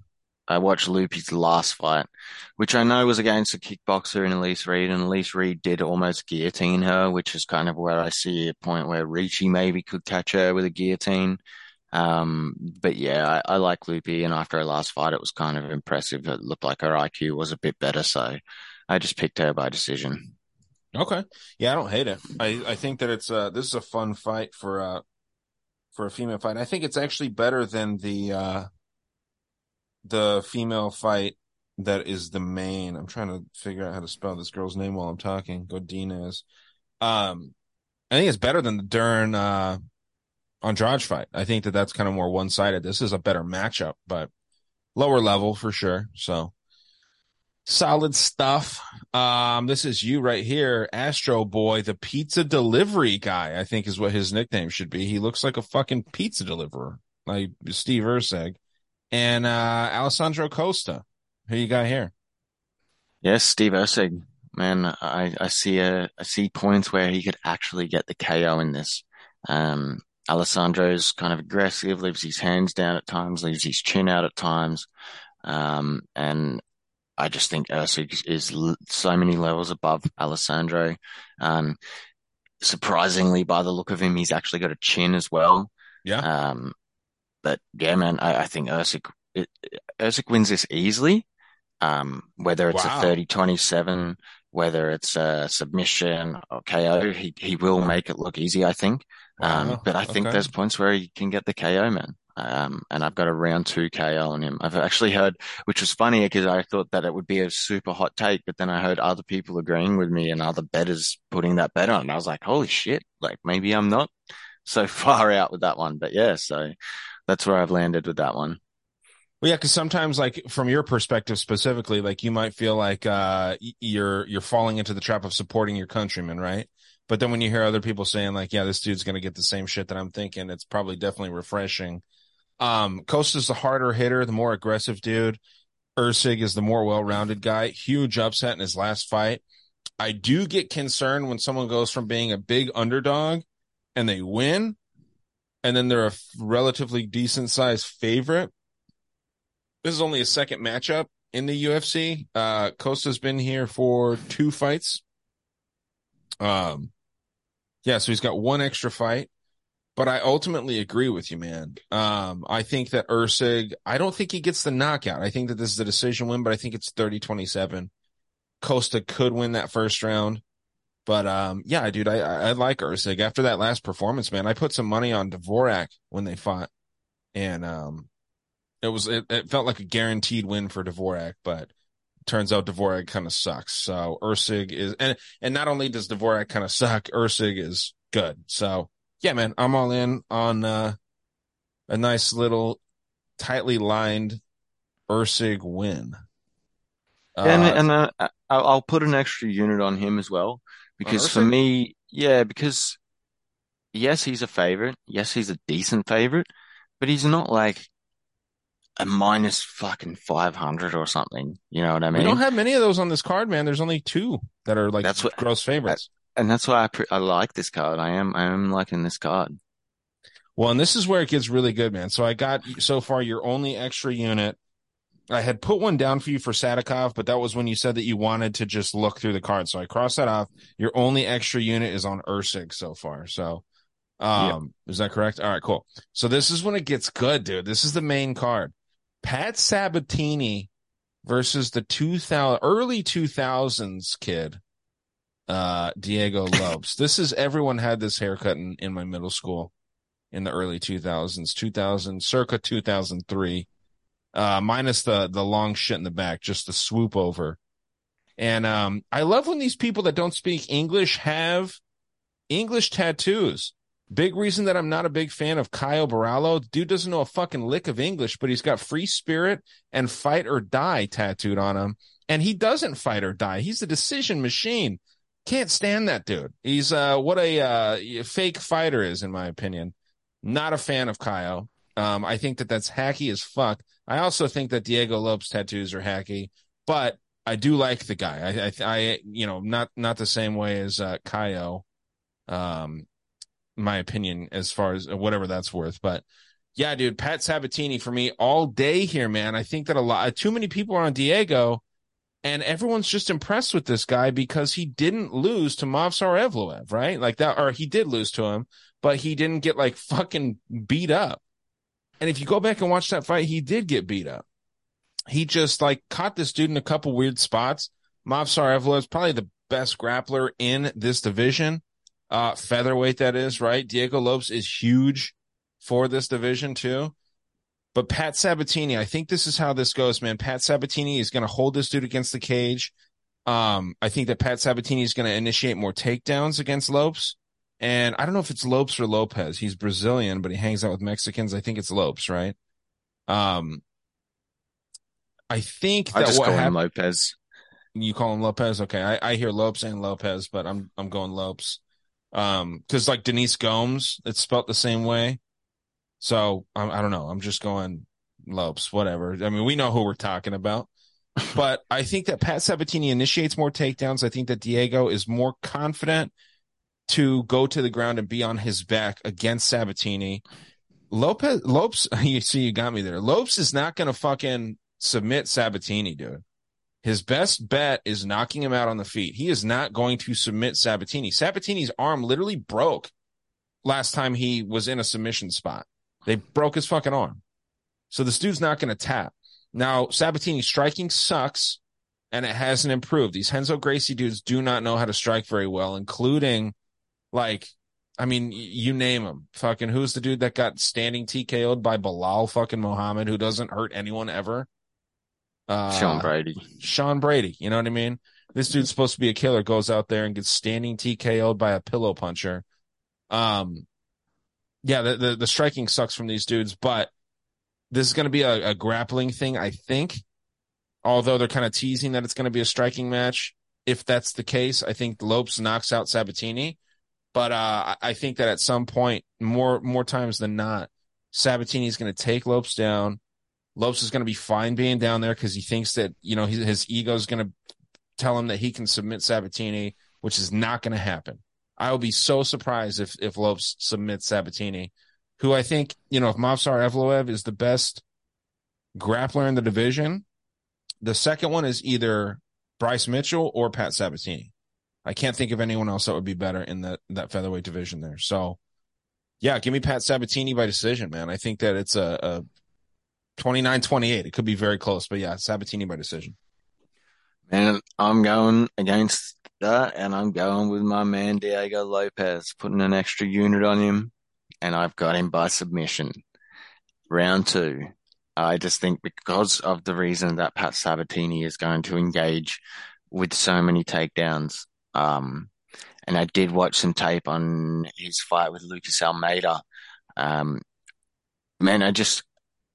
I watched Loopy's last fight, which I know was against a kickboxer in Elise Reed, and Elise Reed did almost guillotine her, which is kind of where I see a point where Ricci maybe could catch her with a guillotine. Um, but yeah, I, I like Loopy, and after her last fight, it was kind of impressive. It looked like her IQ was a bit better, so I just picked her by decision. Okay, yeah, I don't hate it. I I think that it's uh this is a fun fight for uh for a female fight. I think it's actually better than the uh the female fight that is the main. I'm trying to figure out how to spell this girl's name while I'm talking. Godinez. Um, I think it's better than the Dern uh, Andrade fight. I think that that's kind of more one sided. This is a better matchup, but lower level for sure. So solid stuff. Um, this is you right here, Astro Boy, the pizza delivery guy. I think is what his nickname should be. He looks like a fucking pizza deliverer, like Steve Erceg and uh, Alessandro Costa. Who you got here? Yes, Steve Erceg. Man, I, I see a I see points where he could actually get the KO in this. Um, Alessandro's kind of aggressive, leaves his hands down at times, leaves his chin out at times. Um, and I just think Erceg is so many levels above Alessandro. Um, surprisingly, by the look of him, he's actually got a chin as well. Yeah. Um, but yeah, man, I, I think Erceg, Erceg wins this easily. Um, whether it's wow. a 30-27, whether it's a submission or KO, he, he will make it look easy, I think. Um, wow. but I think okay. there's points where he can get the KO, man. Um, and I've got a round two KO on him. I've actually heard, which was funny because I thought that it would be a super hot take, but then I heard other people agreeing with me and other betters putting that bet on. And I was like, holy shit, like maybe I'm not so far out with that one. But yeah, so that's where I've landed with that one. Well, yeah, because sometimes, like from your perspective specifically, like you might feel like uh, you're you're falling into the trap of supporting your countrymen, right? But then when you hear other people saying like, "Yeah, this dude's gonna get the same shit that I'm thinking," it's probably definitely refreshing. Um, Costa's the harder hitter, the more aggressive dude. Erceg is the more well-rounded guy. Huge upset in his last fight. I do get concerned when someone goes from being a big underdog and they win and then they're a relatively decent sized favorite. This is only a second matchup in the UFC. Uh, Costa's been here for two fights. Um, yeah, so he's got one extra fight, but I ultimately agree with you, man. Um, I think that Erceg, I don't think he gets the knockout. I think that this is a decision win, but I think it's 30 27. Costa could win that first round. But um, yeah, dude, I I like Erceg. After that last performance, man, I put some money on Dvorak when they fought, and um, it was it, it felt like a guaranteed win for Dvorak, but turns out Dvorak kind of sucks. So Erceg is, and and not only does Dvorak kind of suck, Erceg is good. So yeah, man, I'm all in on uh, a nice little tightly lined Erceg win. Uh, and and uh, I'll put an extra unit on him as well because for me, yeah, because yes, he's a favorite. Yes, he's a decent favorite, but he's not like a minus fucking 500 or something. You know what I mean? We don't have many of those on this card, man. There's only two that are like that's what, gross favorites. And that's why I, I like this card. I am, I am liking this card. Well, and this is where it gets really good, man. So I got so far your only extra unit. I had put one down for you for Sadykov, but that was when you said that you wanted to just look through the card. So I crossed that off. Your only extra unit is on Erceg so far. So um is that correct? All right, cool. So this is when it gets good, dude. This is the main card. Pat Sabatini versus the 2000 early 2000s kid uh Diego Lopes. this is everyone had this haircut in, in my middle school in the early 2000s, 2000 circa 2003. Uh minus the the long shit in the back, just the swoop over. And um I love when these people that don't speak English have English tattoos. Big reason that I'm not a big fan of Caio Borralho. Dude doesn't know a fucking lick of English, but he's got free spirit and fight or die tattooed on him. And he doesn't fight or die. He's a decision machine. Can't stand that dude. He's uh what a uh fake fighter is in my opinion. Not a fan of Kyle. Um I think that that's hacky as fuck. I also think that Diego Lopes tattoos are hacky, but I do like the guy. I I, I you know, not not the same way as uh Caio. Um my opinion as far as uh, whatever that's worth. But yeah, dude, Pat Sabatini for me all day here, man. I think that a lot, too many people are on Diego and everyone's just impressed with this guy because he didn't lose to Movsar Evloev, right? Like that, or he did lose to him, but he didn't get like fucking beat up. And if you go back and watch that fight, he did get beat up. He just like caught this dude in a couple weird spots. Movsar Evloev is probably the best grappler in this division uh, featherweight that is, right? Diego Lopes is huge for this division too. But Pat Sabatini, I think this is how this goes, man. Pat Sabatini is going to hold this dude against the cage. Um, I think that Pat Sabatini is going to initiate more takedowns against Lopes. And I don't know if it's Lopes or Lopez. He's Brazilian, but he hangs out with Mexicans. I think it's Lopes, right? Um, I think I just what call him happened. Lopez. You call him Lopez, okay? I, I hear Lopes and Lopez, but I'm I'm going Lopes. Um, because like Denise Gomes, it's spelt the same way. So I, I don't know. I'm just going Lopes, whatever. I mean, we know who we're talking about. but I think that Pat Sabatini initiates more takedowns. I think that Diego is more confident to go to the ground and be on his back against Sabatini. Lopez, Lopes, you see, you got me there. Lopes is not going to fucking submit Sabatini, dude. His best bet is knocking him out on the feet. He is not going to submit Sabatini. Sabatini's arm literally broke last time he was in a submission spot. They broke his fucking arm. So this dude's not going to tap. Now, Sabatini's striking sucks and it hasn't improved. These Renzo Gracie dudes do not know how to strike very well, including like, I mean, you name him. Fucking who's the dude that got standing TKO'd by Belal fucking Muhammad who doesn't hurt anyone ever? Uh, Sean Brady. Sean Brady. You know what I mean? This dude's supposed to be a killer, goes out there and gets standing TKO'd by a pillow puncher. Um, yeah, the, the, the striking sucks from these dudes, but this is going to be a, a grappling thing, I think. Although they're kind of teasing that it's going to be a striking match. If that's the case, I think Lopes knocks out Sabatini. But uh, I think that at some point, more more times than not, Sabatini is going to take Lopes down. Lopes is going to be fine being down there because he thinks that you know his, his ego is going to tell him that he can submit Sabatini, which is not going to happen. I will be so surprised if if Lopes submits Sabatini, who I think you know if Movsar Evloev is the best grappler in the division, the second one is either Bryce Mitchell or Pat Sabatini. I can't think of anyone else that would be better in that that featherweight division there. So, yeah, give me Pat Sabatini by decision, man. I think that it's a, a 29-28. It could be very close, but yeah, Sabatini by decision. Man, I'm going against that, and I'm going with my man Diego Lopez, putting an extra unit on him, and I've got him by submission. Round two. I just think because of the reason that Pat Sabatini is going to engage with so many takedowns. Um, and I did watch some tape on his fight with Lucas Almeida. Um, man, I just,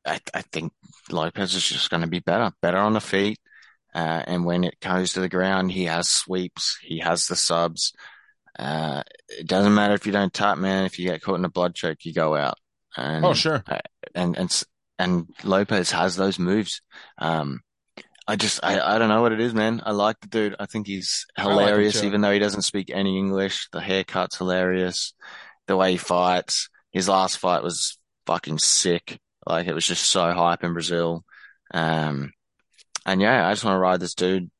I, I think Lopez is just going to be better, better on the feet. Uh, and when it goes to the ground, he has sweeps, he has the subs. Uh, it doesn't matter if you don't tap, man. If you get caught in a blood choke, you go out. And, oh, sure. Uh, and, and, and Lopez has those moves. Um, I just, I, I don't know what it is, man. I like the dude. I think he's hilarious, like even though he doesn't speak any English. The haircut's hilarious. The way he fights. his last fight was fucking sick. Like it was just so hype in Brazil. Um, and yeah, I just want to ride this dude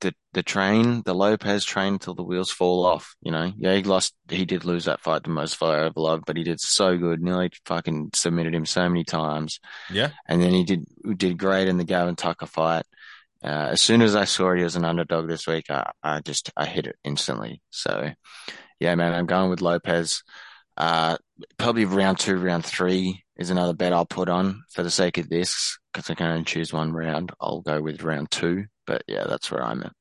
the the train, the Lopez train until the wheels fall off. You know, yeah, he lost. He did lose that fight to Movsar Evloev, but he did so good. Nearly fucking submitted him so many times. Yeah, and then he did did great in the Gavin Tucker fight. Uh, as soon as I saw he was an underdog this week, I, I just I hit it instantly. So, yeah, man, I'm going with Lopez. Uh, probably round two, round three is another bet I'll put on for the sake of this because I can only choose one round. I'll go with round two. But yeah, that's where I'm at.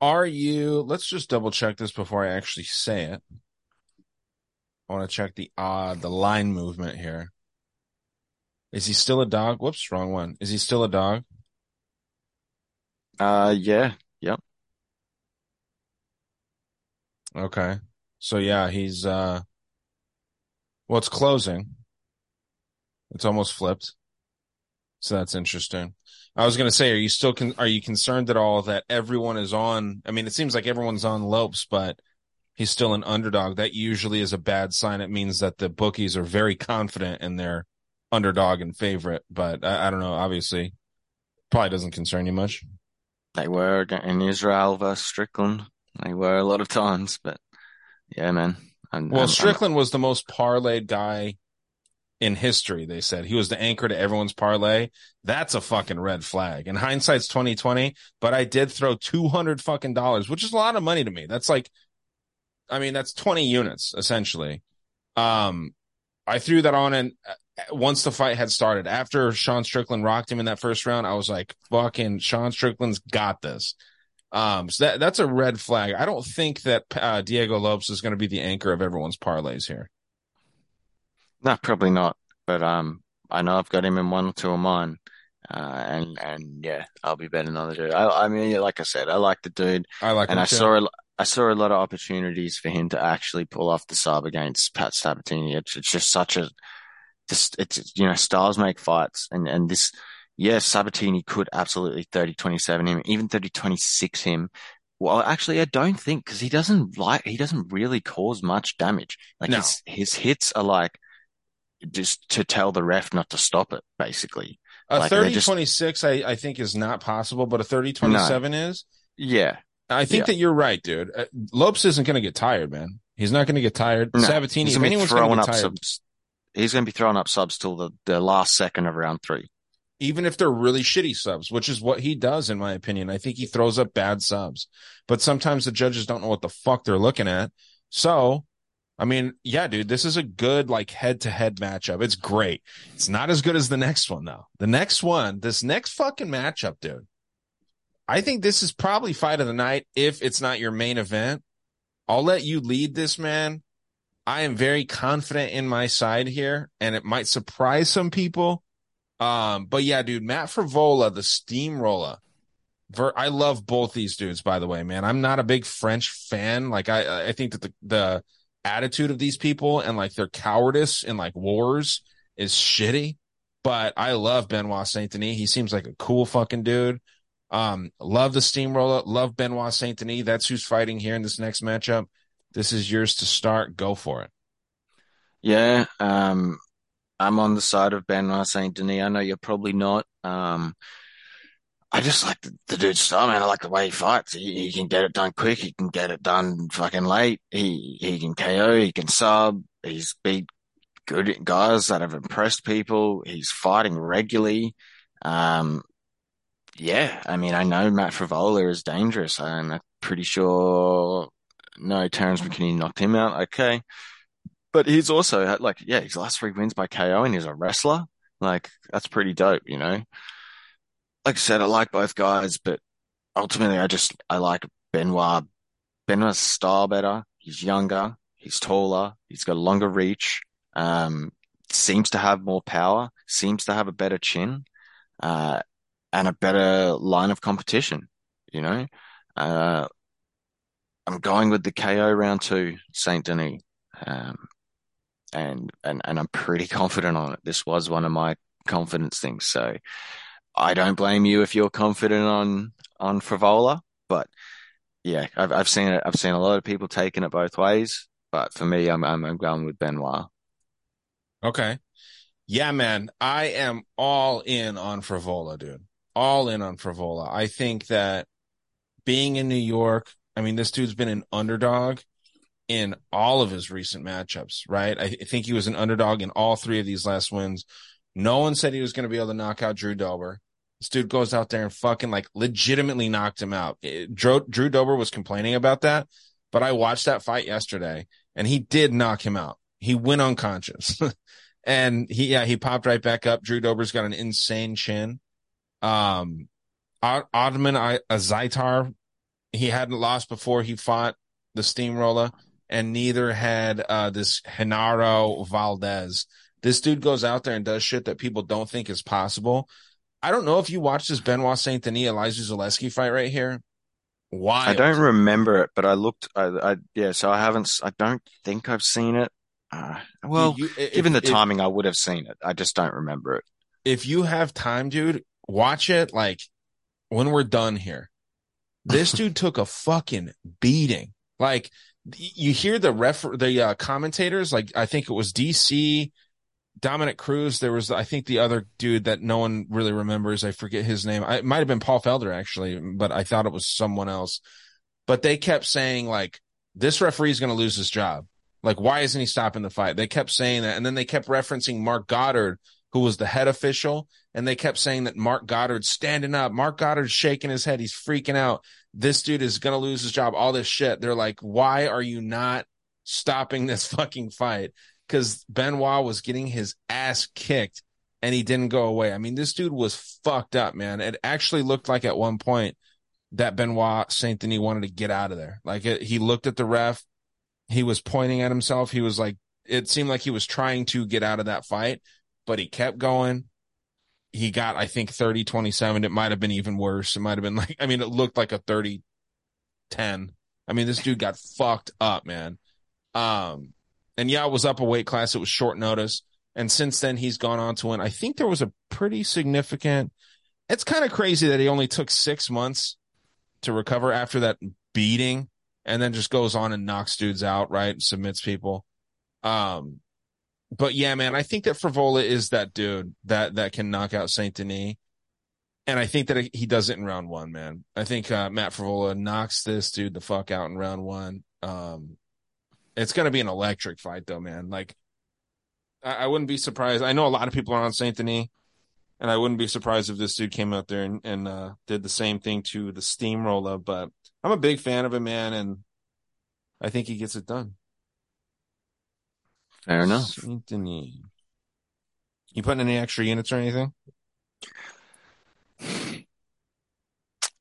Are you? Let's just double check this before I actually say it. I want to check the uh the line movement here. Is he still a dog? Whoops, wrong one. Is he still a dog? Uh, yeah, yep. Okay, so yeah, he's uh. Well, it's closing. It's almost flipped. So that's interesting. I was going to say, are you still con- are you concerned at all that everyone is on? I mean, it seems like everyone's on Lopes, but he's still an underdog. That usually is a bad sign. It means that the bookies are very confident in their underdog and favorite. But I, I don't know. Obviously, probably doesn't concern you much. They were in Israel versus Strickland. They were a lot of times, but yeah, man. I'm, well, I'm, Strickland I'm, was the most parlayed guy in history. They said he was the anchor to everyone's parlay. That's a fucking red flag. And hindsight's twenty twenty. But I did throw two hundred fucking dollars, which is a lot of money to me. That's like, I mean, that's twenty units essentially. Um, I threw that on, and uh, once the fight had started, after Sean Strickland rocked him in that first round, I was like, "Fucking Sean Strickland's got this." Um, so that that's a red flag. I don't think that uh, Diego Lopes is going to be the anchor of everyone's parlays here. No, probably not. But um, I know I've got him in one or two of mine. Uh, and and yeah, I'll be betting on the dude. I, I mean, like I said, I like the dude. I like, and I too. saw a, I saw a lot of opportunities for him to actually pull off the sub against Pat Sabatini. It's, it's just such a, just it's you know, stars make fights, and and this, yeah, Sabatini could absolutely 30-27 him, even 30-26 him. Well, actually, I don't think because he doesn't like he doesn't really cause much damage. Like no. his his hits are like just to tell the ref not to stop it, basically. A like 30 just... 26, I, I think, is not possible, but a 30 27 no. is. Yeah. I think yeah. that you're right, dude. Uh, Lopes isn't going to get tired, man. He's not going to get tired. No. Sabatini, if anyone's going to get tired, subs, he's going to be throwing up subs till the, the last second of round three. Even if they're really shitty subs, which is what he does, in my opinion. I think he throws up bad subs, but sometimes the judges don't know what the fuck they're looking at. So I mean, yeah, dude, this is a good like head to head matchup. It's great. It's not as good as the next one though. The next one, this next fucking matchup, dude. I think this is probably fight of the night if it's not your main event. I'll let you lead this, man. I am very confident in my side here and it might surprise some people. Um, but yeah, dude, Matt Frevola, the steamroller. I love both these dudes, by the way, man. I'm not a big French fan. Like I, I think that the, the, attitude of these people and like their cowardice in like wars is shitty. But I love Benoit Saint Denis. He seems like a cool fucking dude. Um, love the steamroller. Love Benoit Saint Denis. That's who's fighting here in this next matchup. This is yours to start. Go for it. Yeah. Um, I'm on the side of Benoit Saint Denis. I know you're probably not. Um, I just like the, the dude's style, man. I like the way he fights. He, he can get it done quick. He can get it done fucking late. He he can KO. He can sub. He's beat good guys that have impressed people. He's fighting regularly. Um, yeah, I mean, I know Matt Frevola is dangerous, I'm pretty sure no Terrence McKinney knocked him out. Okay, but he's also like yeah, his last three wins by KO, and he's a wrestler. Like that's pretty dope, you know like I said, I like both guys, but ultimately, I just I like Benoit. Benoit's style better. He's younger. He's taller. He's got longer reach. Um, seems to have more power. Seems to have a better chin, uh, and a better line of competition. You know, uh, I'm going with the KO round two, Saint Denis. Um, and, and, and I'm pretty confident on it. This was one of my confidence things. So, I don't blame you if you're confident on on Frevola, but yeah, I've I've seen it. I've seen a lot of people taking it both ways, but for me, I'm I'm, I'm going with Benoit. Okay. Yeah, man. I am all in on Frevola, dude. All in on Frevola. I think that being in New York, I mean, this dude's been an underdog in all of his recent matchups, right? I think he was an underdog in all three of these last wins. No one said he was going to be able to knock out Drew Dober. This dude goes out there and fucking like legitimately knocked him out. It, Drew, Drew Dober was complaining about that, but I watched that fight yesterday and he did knock him out. He went unconscious and he, yeah, he popped right back up. Drew Dober's got an insane chin. Um, Ottman Azaitar, he hadn't lost before he fought the steamroller and neither had, uh, this Genaro Valdez. This dude goes out there and does shit that people don't think is possible. I don't know if you watched this Benoit Saint Denis Elizeu Zaleski fight right here. Why? I don't remember it, but I looked. I, I yeah, so I haven't. I don't think I've seen it. Uh, well, you, if, given the if, timing, I would have seen it. I just don't remember it. If you have time, dude, watch it. Like when we're done here, this dude took a fucking beating. Like you hear the ref, the uh, commentators. Like I think it was DC Dominick Cruz. There was, I think, the other dude that no one really remembers. I forget his name. I, it might have been Paul Felder actually, but I thought it was someone else. But they kept saying like, this referee is going to lose his job. Like, why isn't he stopping the fight? They kept saying that, and then they kept referencing Marc Goddard, who was the head official, and they kept saying that Marc Goddard's standing up. Marc Goddard's shaking his head. He's freaking out. This dude is to lose his job. All this shit. They're like, why are you not stopping this fucking fight? because Benoit was getting his ass kicked and he didn't go away. I mean, this dude was fucked up, man. It actually looked like at one point that Benoit Saint Denis wanted to get out of there. Like it, he looked at the ref, he was pointing at himself. He was like, it seemed like he was trying to get out of that fight, but he kept going. He got, I think, 30 27. It might have been even worse. It might have been like, I mean, it looked like a 30 10. I mean, this dude got fucked up, man. Um, and yeah, it was up a weight class. It was short notice. And since then, he's gone on to win. I think there was a pretty significant. It's kind of crazy that he only took six months to recover after that beating and then just goes on and knocks dudes out, right? Submits people. Um, but yeah, man, I think that Frevola is that dude that, that can knock out Saint Denis. And I think that he does it in round one, man. I think, uh, Matt Frevola knocks this dude the fuck out in round one. Um, it's to be an electric fight, though, man. Like, I, I, wouldn't be surprised. I know a lot of people are on Saint Denis, and I wouldn't be surprised if this dude came out there and, and uh, did the same thing to the steamroller. But I'm a big fan of him, man, and I think he gets it done. Fair enough. You putting any extra units or anything?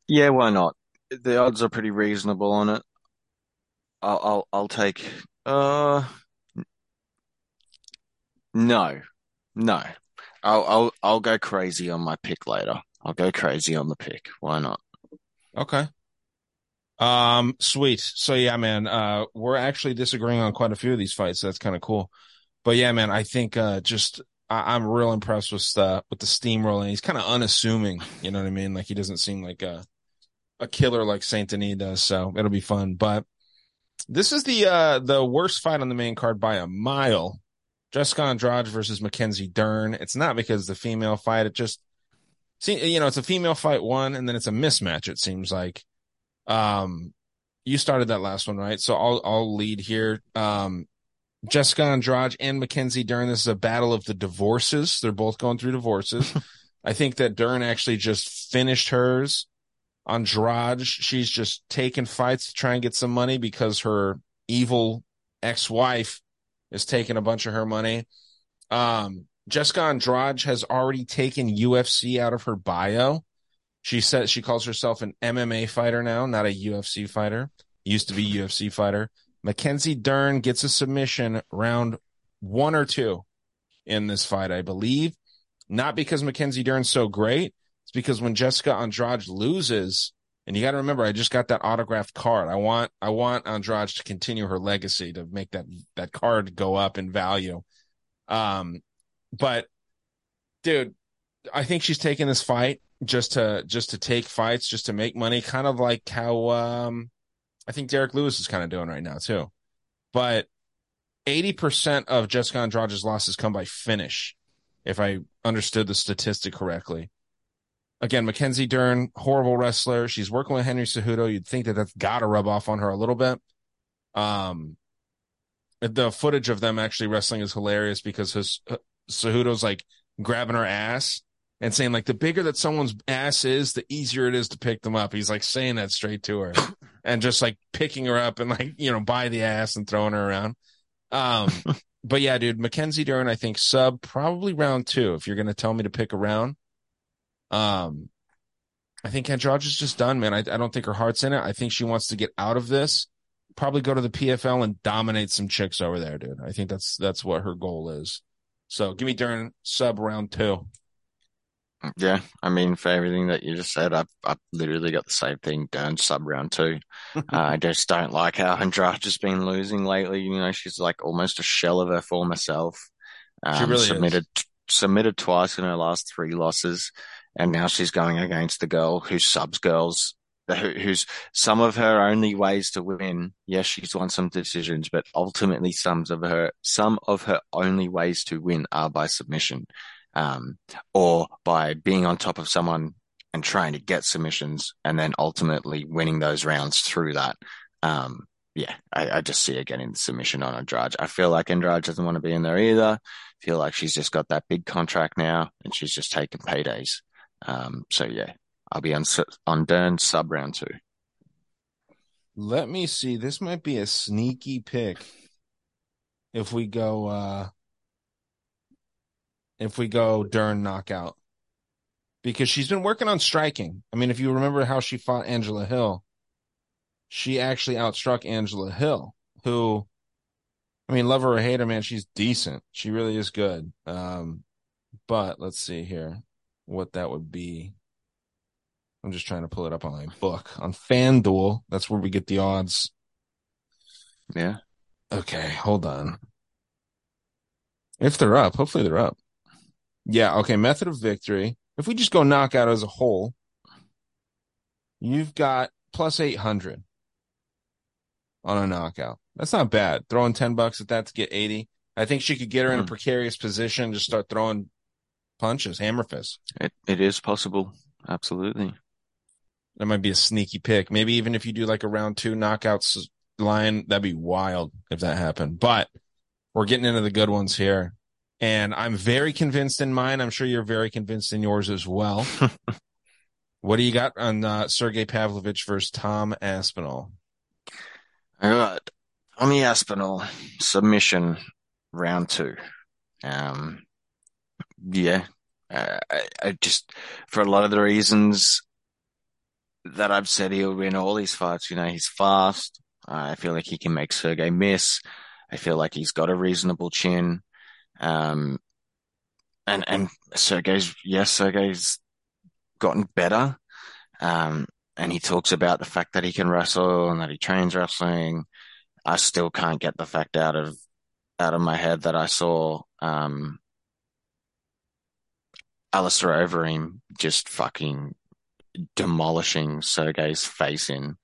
Yeah, why not? The odds are pretty reasonable on it. I'll I'll, I'll take uh no. No. I'll I'll I'll go crazy on my pick later. I'll go crazy on the pick. Why not? Okay. Um, sweet. So yeah, man, uh, we're actually disagreeing on quite a few of these fights. So that's kind of cool. But yeah, man, I think, uh, just, I- am real impressed with, uh, with the steamrolling. He's kind of unassuming. You know what I mean? Like he doesn't seem like a, a killer like Saint Denis does. So it'll be fun. But this is the uh the worst fight on the main card by a mile. Jessica Andrade versus Mackenzie Dern. It's not because the female fight. It just see you know it's a female fight one, and then it's a mismatch. It seems like. Um, you started that last one right, so I'll I'll lead here. Um, Jessica Andrade and Mackenzie Dern. This is a battle of the divorces. They're both going through divorces. I think that Dern actually just finished hers. Andrade, she's just taking fights to try and get some money because her evil ex-wife is taking a bunch of her money. Um, Jessica Andrade has already taken UFC out of her bio. She says she calls herself an MMA fighter now, not a UFC fighter. Used to be UFC fighter. Mackenzie Dern gets a submission round one or two in this fight, I believe. Not because Mackenzie Dern's so great, It's because when Jessica Andrade loses, and you got to remember, I just got that autographed card. I want, I want Andrade to continue her legacy to make that, that card go up in value. Um, but dude, I think she's taking this fight just to, just to take fights, just to make money, kind of like how, um, I think Derrick Lewis is kind of doing right now too. But 80% of Jessica Andrade's losses come by finish, if I understood the statistic correctly. Again, Mackenzie Dern, horrible wrestler. She's working with Henry Cejudo. You'd think that that's got to rub off on her a little bit. Um, the footage of them actually wrestling is hilarious because his uh, Cejudo's like grabbing her ass and saying like the bigger that someone's ass is, the easier it is to pick them up. He's like saying that straight to her and just like picking her up and like, you know, by the ass and throwing her around. Um, but yeah, dude, Mackenzie Dern, I think sub probably round two. If you're going to tell me to pick a round, um, I think Andrade is just done, man. I, I don't think her heart's in it. I think she wants to get out of this, probably go to the PFL and dominate some chicks over there, dude. I think that's that's what her goal is. So give me Dern sub round two. Yeah, I mean, for everything that you just said, I've, I've literally got the same thing done sub round two. uh, I just don't like how Andrade has been losing lately. You know, she's like almost a shell of her former self. Um, she really submitted is. submitted twice in her last three losses, and now she's going against the girl who subs girls. Who, who's some of her only ways to win. Yes, she's won some decisions, but ultimately, some of her some of her only ways to win are by submission um, or by being on top of someone and trying to get submissions and then ultimately winning those rounds through that. Um, yeah, I, I, just see her getting the submission on Andrade. I feel like Andrade doesn't want to be in there either. I feel like she's just got that big contract now and she's just taking paydays. Um, so yeah, I'll be on, on Dern sub round two. Let me see. This might be a sneaky pick. If we go, uh, if we go Dern knockout because she's been working on striking. I mean, if you remember how she fought Angela Hill, she actually outstruck Angela Hill, who, I mean, love her or hate her, man, she's decent. She really is good. Um, but let's see here what that would be. I'm just trying to pull it up on my book on FanDuel. That's where we get the odds. Yeah. Okay, hold on. If they're up, hopefully they're up. Yeah, okay. Method of victory. If we just go knockout as a whole, you've got plus 800 on a knockout. That's not bad. Throwing 10 bucks at that to get 80. I think she could get her mm. in a hmm. precarious position, just start throwing punches, hammer fists. It, it is possible. Absolutely. That might be a sneaky pick. Maybe even if you do like a round two knockouts line, that'd be wild if that happened. But we're getting into the good ones here and I'm very convinced in mine. I'm sure you're very convinced in yours as well. what do you got on uh, Sergei Pavlovich versus Tom Aspinall? I got Tommy Aspinall submission round two. Um, yeah, uh, I, I just for a lot of the reasons that I've said he'll win all these fights. You know, he's fast. Uh, I feel like he can make Sergei miss. I feel like he's got a reasonable chin. Um, and, and Sergei's, yes, Sergei's gotten better. Um, and he talks about the fact that he can wrestle and that he trains wrestling. I still can't get the fact out of, out of my head that I saw, um, Alistair Overeem just fucking demolishing Sergei's face in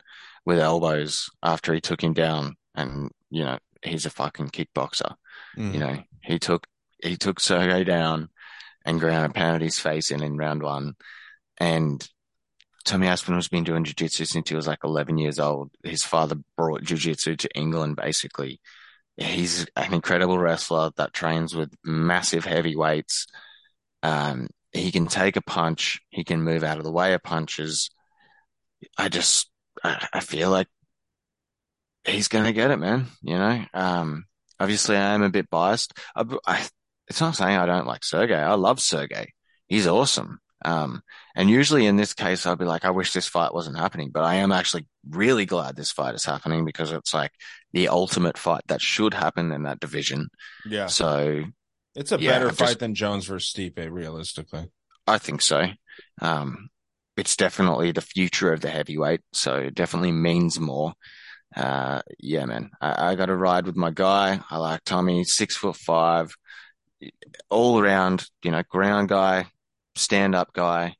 with elbows after he took him down. And, you know, he's a fucking kickboxer. Mm. You know, he took he took Sergei down and ground and pounded his face in in round one. And Tommy Aspinall's been doing jiu-jitsu since he was like 11 years old. His father brought jiu-jitsu to England, basically. He's an incredible wrestler that trains with massive heavyweights. Um, he can take a punch. He can move out of the way of punches. I just, I, I feel like he's going to get it, man. You know, um, Obviously, I am a bit biased. I, I, it's not saying I don't like Sergei. I love Sergei. He's awesome. Um, and usually in this case, I'd be like, I wish this fight wasn't happening, but I am actually really glad this fight is happening because it's like the ultimate fight that should happen in that division. Yeah. So it's a yeah, better fight just, than Jones versus Stipe, realistically. I think so. Um, it's definitely the future of the heavyweight. So it definitely means more uh, yeah, man, I, I got to ride with my guy. I like Tommy, six foot five, all around, you know, ground guy, stand up guy.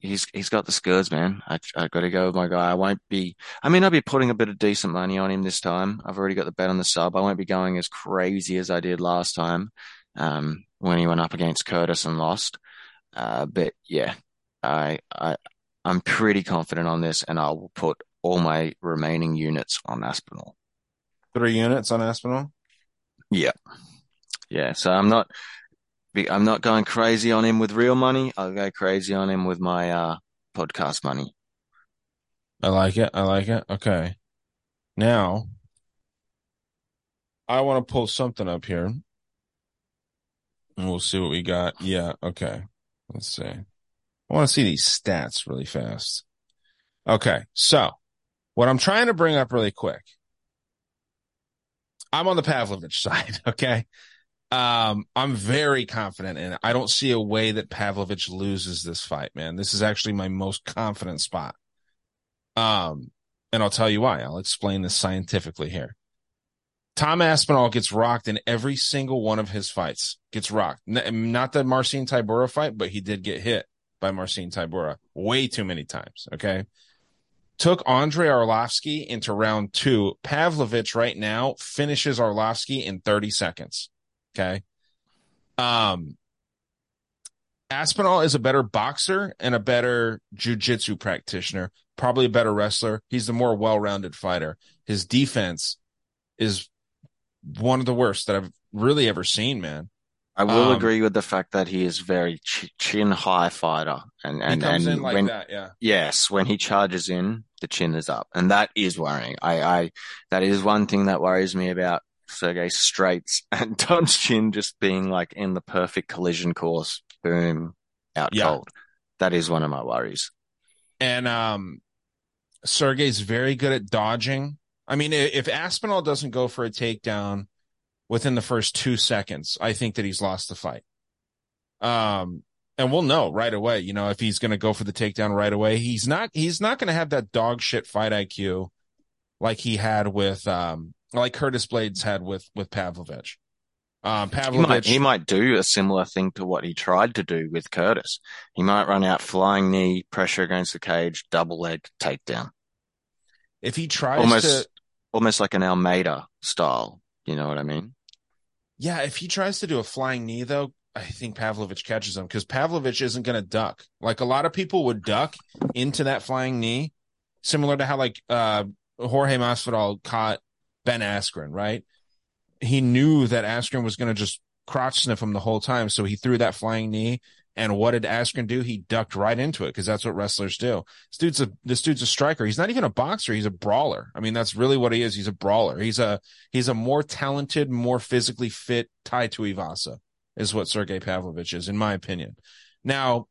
he's he's got the skills, man. I I got to go with my guy. I won't be. I mean, I'll be putting a bit of decent money on him this time. I've already got the bet on the sub. I won't be going as crazy as I did last time, um, when he went up against Curtis and lost. Uh, but yeah, I I I'm pretty confident on this, and I will put all my remaining units on Aspinall. Three units on Aspinall. Yeah, yeah. So I'm not I'm not going crazy on him with real money. I'll go crazy on him with my uh, podcast money. I like it. I like it. Okay. Now, I want to pull something up here. And we'll see what we got. Yeah. Okay. Let's see. I want to see these stats really fast. Okay. So, what I'm trying to bring up really quick. I'm on the Pavlovich side. Okay. Um, I'm very confident in it. I don't see a way that Pavlovich loses this fight, man. This is actually my most confident spot. Um, and I'll tell you why. I'll explain this scientifically here. Tom Aspinall gets rocked in every single one of his fights. Gets rocked. Not the Marcin Tybura fight, but he did get hit by Marcin Tybura way too many times. Okay. Took Andre Arlovski into round two. Pavlovich right now finishes Arlovski in 30 seconds. Okay. Um, Aspinall is a better boxer and a better jujitsu practitioner, probably a better wrestler. He's the more well-rounded fighter. His defense is one of the worst that I've really ever seen, man. I will um, agree with the fact that he is very ch- chin high fighter, and and and like when, that, yeah. Yes, when he charges in, the chin is up, and that is worrying. I, I that is one thing that worries me about Sergey Straits and Tom's chin just being like in the perfect collision course. Boom, out yeah. cold. That is one of my worries. And um, Sergey's very good at dodging. I mean, if Aspinall doesn't go for a takedown within the first two seconds, I think that he's lost the fight. Um, and we'll know right away, you know, if he's going to go for the takedown right away. He's not, he's not going to have that dog shit fight IQ like he had with, um, like Curtis Blaydes had with with Pavlovich. Um, Pavlovich, he might, he might do a similar thing to what he tried to do with Curtis. He might run out flying knee, pressure against the cage, double leg takedown. If he tries almost, to, almost like an Almeida style. You know what I mean? Yeah. If he tries to do a flying knee, though, I think Pavlovich catches him because Pavlovich isn't going to duck. Like a lot of people would duck into that flying knee, similar to how like uh, Jorge Masvidal caught Ben Askren, right? He knew that Askren was going to just crotch sniff him the whole time. So he threw that flying knee. And what did Askren do? He ducked right into it because that's what wrestlers do. This dude's a this dude's a striker. He's not even a boxer. He's a brawler. I mean, that's really what he is. He's a brawler. He's a he's a more talented, more physically fit Tai Tuivasa is what Sergey Pavlovich is, in my opinion. Now,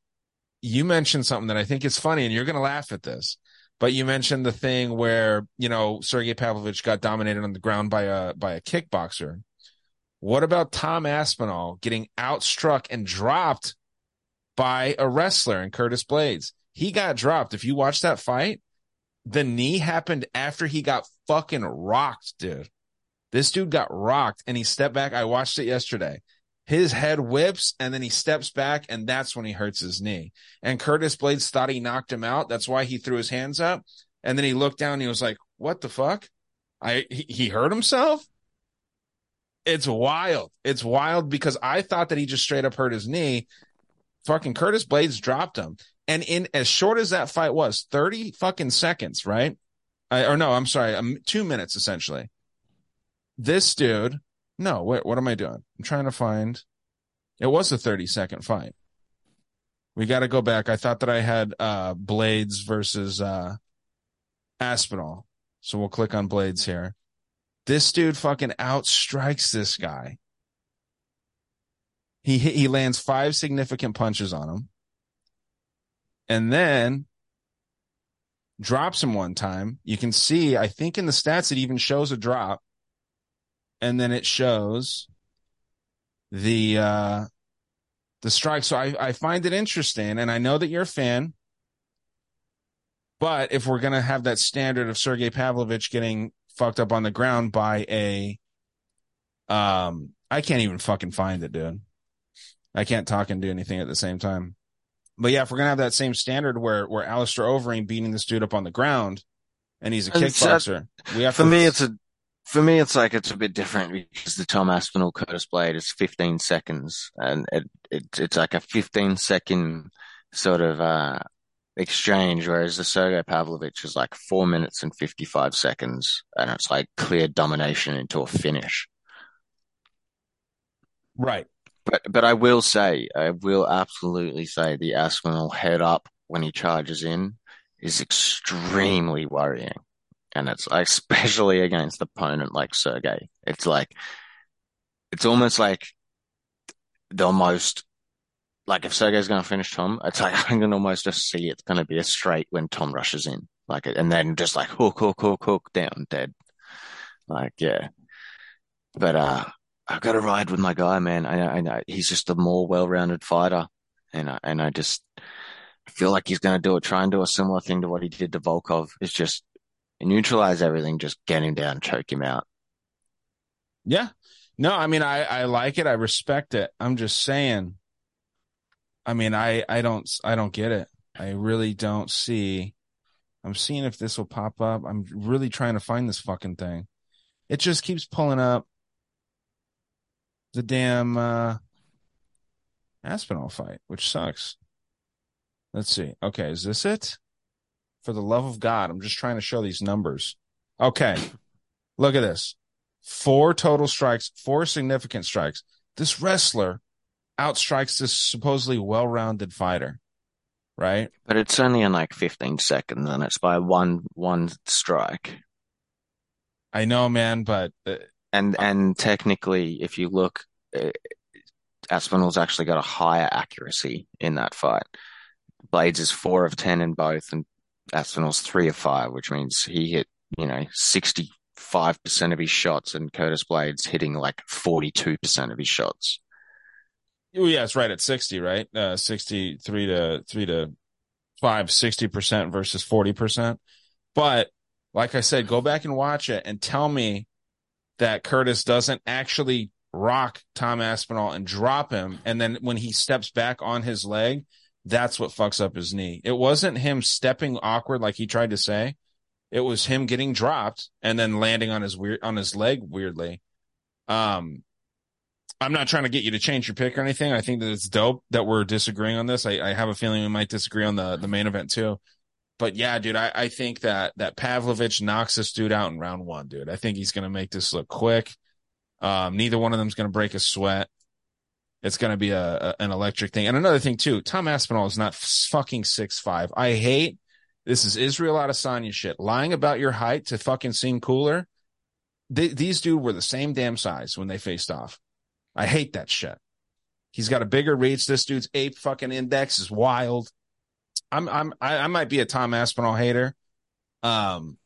you mentioned something that I think is funny, and you're going to laugh at this. But you mentioned the thing where, you know, Sergey Pavlovich got dominated on the ground by a by a kickboxer. What about Tom Aspinall getting outstruck and dropped by a wrestler in Curtis Blaydes. He got dropped. If you watch that fight, the knee happened after he got fucking rocked, dude. This dude got rocked and he stepped back. I watched it yesterday his head whips and then he steps back and that's when he hurts his knee. And Curtis Blaydes thought he knocked him out. That's why he threw his hands up. And then he looked down and he was like, what the fuck? I, he, he hurt himself. It's wild. It's wild because I thought that he just straight up hurt his knee. Fucking Curtis Blaydes dropped him. And in as short as that fight was, 30 fucking seconds, right? I, or no, I'm sorry, um, two minutes essentially. This dude no, what what am I doing? I'm trying to find. It was a 30 second fight. We got to go back. I thought that I had uh Blaydes versus uh Aspinall. So we'll click on Blaydes here. This dude fucking outstrikes this guy. He he lands five significant punches on him. And then drops him one time. You can see, I think in the stats it even shows a drop and then it shows the uh the strike. So I, I find it interesting, and I know that you're a fan. But if we're gonna have that standard of Sergey Pavlovich getting fucked up on the ground by a um I can't even fucking find it, dude. I can't talk and do anything at the same time. but yeah, if we're gonna have that same standard where where Alistair Overeem beating this dude up on the ground, and he's a kickboxer, we have for to, me, it's a for me, it's like it's a bit different because the Tom Aspinall Curtis Blade is 15 seconds, and it, it it's like a 15 second sort of uh, exchange, whereas the Sergey Pavlovich is like four minutes and 55 seconds, and it's like clear domination into a finish. right. But but I will say, I will absolutely say the Aspinall head up when he charges in is extremely worrying. And it's especially against the opponent like Sergey. It's like, it's almost like the most like if Sergey's going to finish Tom, it's like, I can almost just see it's going to be a straight when Tom rushes in. Like, and then just like hook, hook, hook, hook, down, dead. Like, yeah. But, uh, I've got to ride with my guy, man. I, I know he's just a more well-rounded fighter, and I, and I just feel like he's going to do it. Try and do a similar thing to what he did to Volkov. It's just neutralize everything, just get him down, choke him out. Yeah. No, I mean, I, I like it. I respect it. I'm just saying, I mean, I, I don't, I don't get it. I really don't see. I'm seeing if this will pop up. I'm really trying to find this fucking thing. It just keeps pulling up the damn, uh, Aspinall fight, which sucks. Let's see. Okay. Is this it? For the love of God, I'm just trying to show these numbers. Okay. Look at this. Four total strikes, four significant strikes. This wrestler outstrikes this supposedly well-rounded fighter, right? But it's only in like 15 seconds, and it's by one one strike. I know, man, but uh, And and technically, if you look, uh, Aspinall's actually got a higher accuracy in that fight. Blaydes is four of ten in both, and Aspinall's three of five, which means he hit, you know, 65% of his shots, and Curtis Blaydes hitting like 42% of his shots. oh, yeah, it's right at 60, right? Uh, 63 to 3 to 5, 60% versus 40%. But like I said, go back and watch it and tell me that Curtis doesn't actually rock Tom Aspinall and drop him. And then when he steps back on his leg, that's what fucks up his knee. It wasn't him stepping awkward like he tried to say. It was him getting dropped and then landing on his weird on his leg weirdly. Um, I'm not trying to get you to change your pick or anything. I think that it's dope that we're disagreeing on this. I, I have a feeling we might disagree on the the main event too. But yeah, dude, I, I think that that Pavlovich knocks this dude out in round one, dude. I think he's gonna make this look quick. Um, neither one of them's gonna break a sweat. It's to be a, a, an electric thing. And another thing too, Tom Aspinall is not fucking six five. I hate this is Israel Adesanya shit. Lying about your height to fucking seem cooler. These dude were the same damn size when they faced off. I hate that shit. He's got a bigger reach. This dude's ape fucking index is wild. I'm I'm I, I might be a Tom Aspinall hater. Um,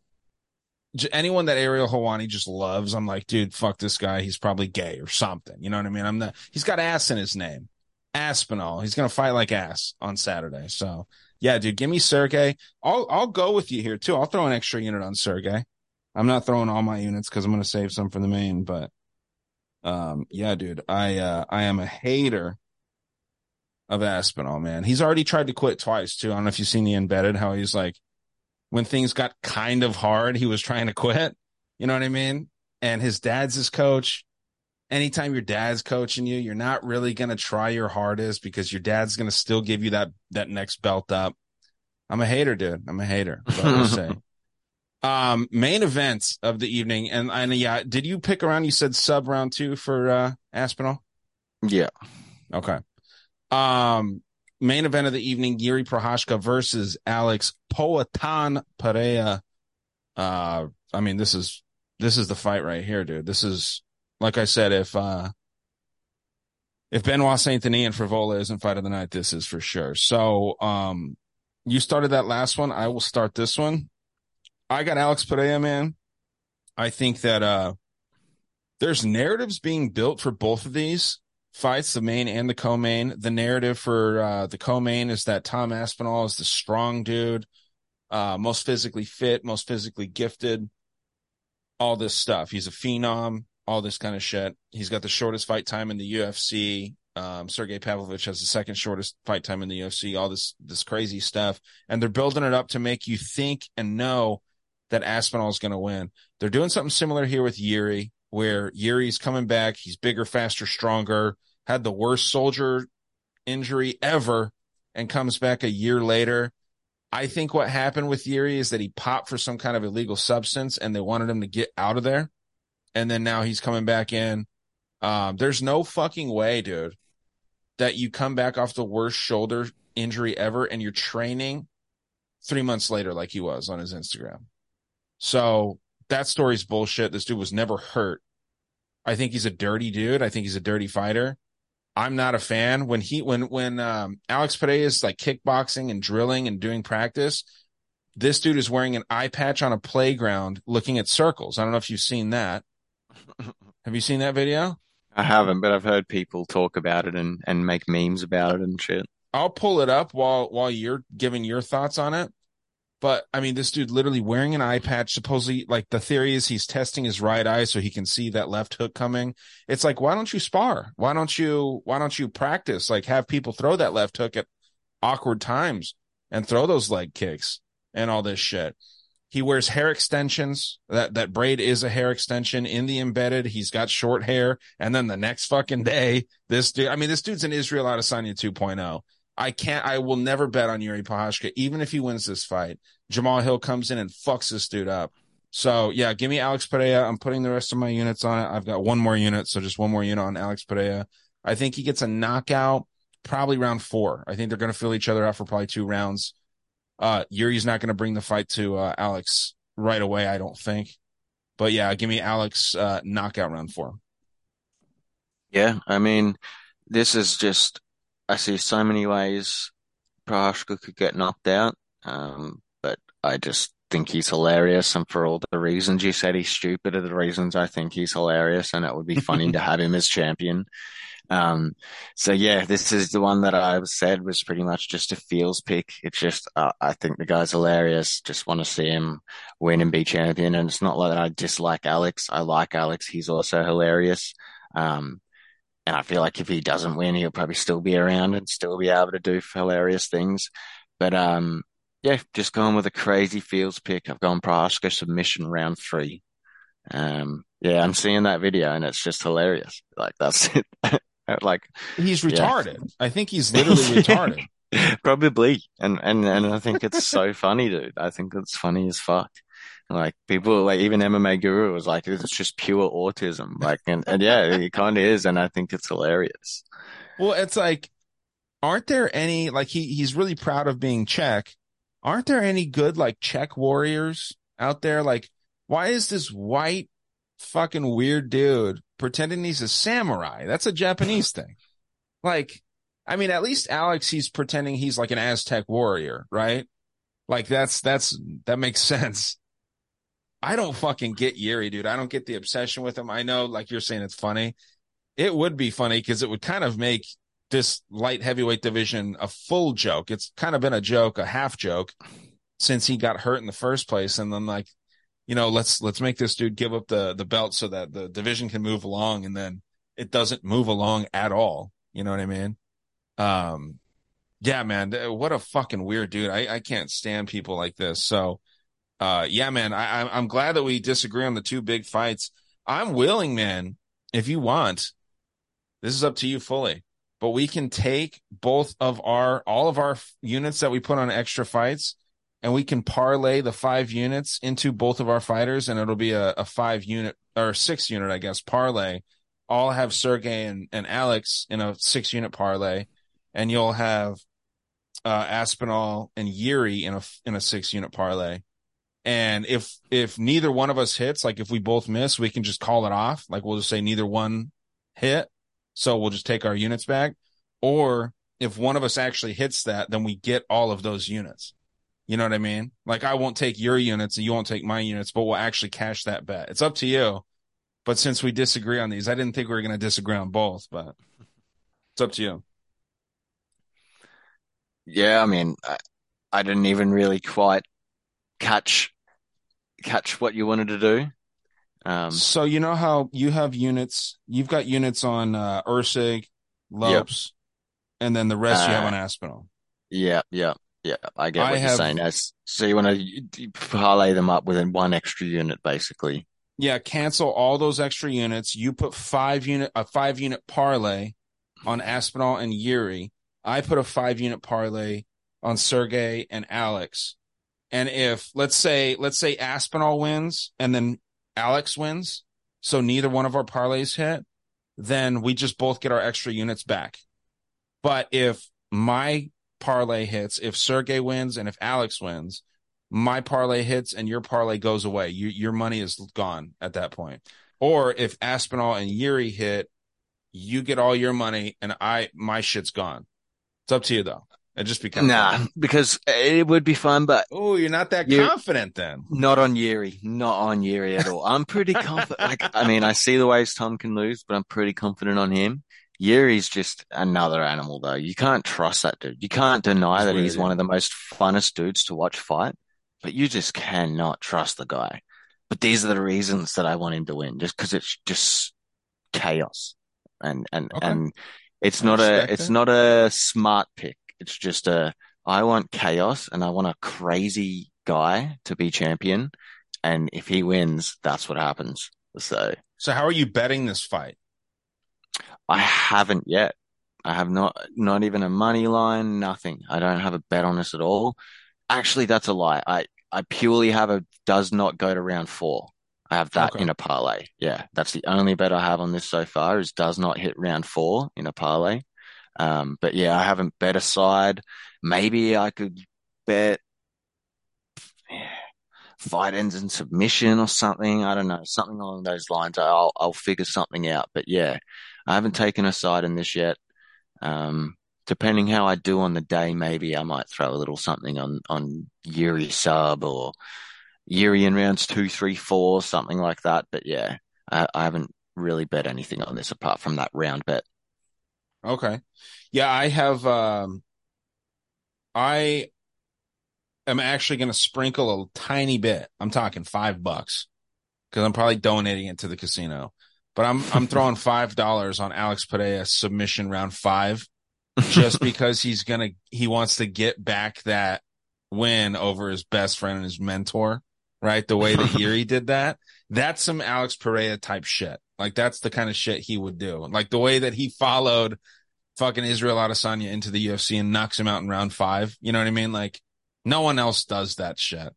anyone that Ariel Helwani just loves, I'm like, dude, fuck this guy. He's probably gay or something. You know what I mean? I'm not, he's got ass in his name. Aspinall. He's to fight like ass on Saturday. So yeah, dude, give me Sergey. I'll, I'll go with you here too. I'll throw an extra unit on Sergey. I'm not throwing all my units because I'm to save some for the main, but, um, yeah, dude, I, uh, I am a hater of Aspinall, man. He's already tried to quit twice too. I don't know if you've seen the embedded, how he's like, when things got kind of hard, he was trying to quit. You know what I mean? And his dad's his coach. Anytime your dad's coaching you, you're not really going to try your hardest because your dad's going to still give you that, that next belt up. I'm a hater, dude. I'm a hater. Say. Um, main events of the evening. And, and yeah, did you pick around? You said sub round two for, uh, Aspinall? Yeah. Okay. Um, main event of the evening, Yuri Prochazka versus Alex Poatan Pereira. Uh, I mean, this is, this is the fight right here, dude. This is, like I said, if, uh, if Benoit Saint Denis and Frevola isn't fight of the night, this is for sure. So, um, you started that last one. I will start this one. I got Alex Pereira, man. I think that, uh, there's narratives being built for both of these fights, the main and the co-main. The narrative for uh, the co-main is that Tom Aspinall is the strong dude, uh, most physically fit, most physically gifted, all this stuff. He's a phenom, all this kind of shit. He's got the shortest fight time in the UFC. Um, Sergey Pavlovich has the second shortest fight time in the UFC. All this this crazy stuff, and they're building it up to make you think and know that Aspinall is going to win. They're doing something similar here with Yuri, where Yuri's coming back. He's bigger, faster, stronger. Had the worst soldier injury ever, and comes back a year later. I think what happened with Yuri is that he popped for some kind of illegal substance, and they wanted him to get out of there. And then now he's coming back in. Um, there's no fucking way, dude, that you come back off the worst shoulder injury ever and you're training three months later like he was on his Instagram. So that story's bullshit. This dude was never hurt. I think he's a dirty dude. I think he's a dirty fighter. I'm not a fan when he when when um, Alex Pereira is like kickboxing and drilling and doing practice. This dude is wearing an eye patch on a playground, looking at circles. I don't know if you've seen that. Have you seen that video? I haven't, but I've heard people talk about it and and make memes about it and shit. I'll pull it up while while you're giving your thoughts on it. But I mean, this dude literally wearing an eye patch. Supposedly, like the theory is he's testing his right eye so he can see that left hook coming. It's like, why don't you spar? Why don't you, why don't you practice? Like have people throw that left hook at awkward times and throw those leg kicks and all this shit. He wears hair extensions. That, that braid is a hair extension in the embedded. He's got short hair. And then the next fucking day, this dude, I mean, this dude's an Israel Adesanya 2.0. I can't, I will never bet on Yuri Prochazka, even if he wins this fight. Jamahal Hill comes in and fucks this dude up. So yeah, give me Alex Pereira. I'm putting the rest of my units on it. I've got one more unit, so just one more unit on Alex Pereira. I think he gets a knockout, probably round four. I think they're going to fill each other out for probably two rounds. Uh, Yuri's not going to bring the fight to uh, Alex right away, I don't think. But yeah, give me Alex uh, knockout round four. Yeah, I mean, this is just I see so many ways Prochazka could get knocked out, um, but I just think he's hilarious, and for all the reasons you said he's stupid are the reasons I think he's hilarious, and it would be funny to have him as champion. Um, so yeah, this is the one that I said was pretty much just a feels pick. It's just, uh, I think the guy's hilarious. Just want to see him win and be champion. And it's not like I dislike Alex. I like Alex. He's also hilarious. Um, and I feel like if he doesn't win, he'll probably still be around and still be able to do hilarious things. But um, yeah, just going with a crazy feels pick. I've gone Prochazka submission round three. Um, yeah, I'm seeing that video and it's just hilarious. Like that's it. like he's retarded. Yeah. I think he's literally retarded. Probably. And, and, and I think it's so funny, dude. I think it's funny as fuck. Like people, like even MMA Guru was like, it's just pure autism. Like, and, and yeah, it kind of is. And I think it's hilarious. Well, it's like, aren't there any, like he, he's really proud of being Czech. Aren't there any good like Czech warriors out there? Like, why is this white fucking weird dude pretending he's a samurai? That's a Japanese thing. Like, I mean, at least Alex, he's pretending he's like an Aztec warrior, right? Like that's, that's, that makes sense. I don't fucking get Yuri, dude. I don't get the obsession with him. I know, like you're saying, it's funny. It would be funny because it would kind of make this light heavyweight division a full joke. It's kind of been a joke, a half joke since he got hurt in the first place. And then like, you know, let's, let's make this dude give up the, the belt so that the division can move along. And then it doesn't move along at all. You know what I mean? Um, yeah, man, what a fucking weird dude. I, I can't stand people like this. So, uh, yeah, man, I, I'm glad that we disagree on the two big fights. I'm willing, man, if you want, this is up to you fully, but we can take both of our, all of our units that we put on extra fights and we can parlay the five units into both of our fighters and it'll be a, a five unit or six unit, I guess, parlay. I'll have Sergey and, and Alex in a six unit parlay and you'll have, uh, Aspinall and Yuri in a, in a six unit parlay and if, if neither one of us hits, like if we both miss, we can just call it off. Like we'll just say neither one hit. So we'll just take our units back. Or if one of us actually hits that, then we get all of those units. You know what I mean? Like I won't take your units and you won't take my units, but we'll actually cash that bet. It's up to you. But since we disagree on these, I didn't think we were going to disagree on both, but it's up to you. Yeah, I mean, I, I didn't even really quite catch catch what you wanted to do. Um, so you know how you have units, you've got units on uh, Erceg, Lopes, and then the rest you have Uh, on Aspinall. Yeah, yeah, yeah. I get I what you're have- saying. So you want to parlay them up within one extra unit, basically. Yeah, cancel all those extra units. You put five unit a five unit parlay on Aspinall and Yuri. I put a five unit parlay on Sergey and Alex. And if let's say let's say Aspinall wins and then Alex wins, so neither one of our parlays hit, then we just both get our extra units back. But if my parlay hits, if Sergey wins and if Alex wins, my parlay hits and your parlay goes away. You, your money is gone at that point. Or if Aspinall and Yuri hit, you get all your money and I my shit's gone. It's up to you though. It just becomes Nah, because it would be fun, but Oh, you're not that You- confident then. not on Yuri, not on Yuri at all. I'm pretty confident. Like, I mean, I see the ways Tom can lose, but I'm pretty confident on him. Yuri's just another animal, though. You can't trust that dude. You can't deny He's that weird, he's yeah. one of the most funnest dudes to watch fight, but you just cannot trust the guy. But these are the reasons that I want him to win, just because it's just chaos, and and Okay. and it's I not a it's it. not a smart pick. It's just a I want chaos, and I want a crazy guy to be champion, and if he wins, that's what happens. So. So how are you betting this fight? I haven't yet. I have not, not even a money line, nothing. I don't have a bet on this at all. Actually, that's a lie. I, I purely have a does not go to round four. I have that Okay. in a parlay. Yeah, that's the only bet I have on this so far is does not hit round four in a parlay. Um, but yeah, I haven't bet aside. Maybe I could bet fight ends in submission or something. I don't know, something along those lines. I'll, I'll figure something out. But yeah, I haven't taken a side in this yet. Um, depending how I do on the day, maybe I might throw a little something on, on Yuri sub or Yuri in rounds two, three, four, something like that. But yeah, I, I haven't really bet anything on this apart from that round bet. Okay. Yeah, I have um I am actually going to sprinkle a tiny bit. I'm talking 5 bucks cuz I'm probably donating it to the casino. But I'm I'm throwing $5 on Alex Pereira submission round 5 just because he's going to he wants to get back that win over his best friend and his mentor, right? The way that Yuri did that. That's some Alex Pereira type shit. Like that's the kind of shit he would do. Like the way that he followed fucking Israel Adesanya into the UFC and knocks him out in round five. You know what I mean? Like no one else does that shit.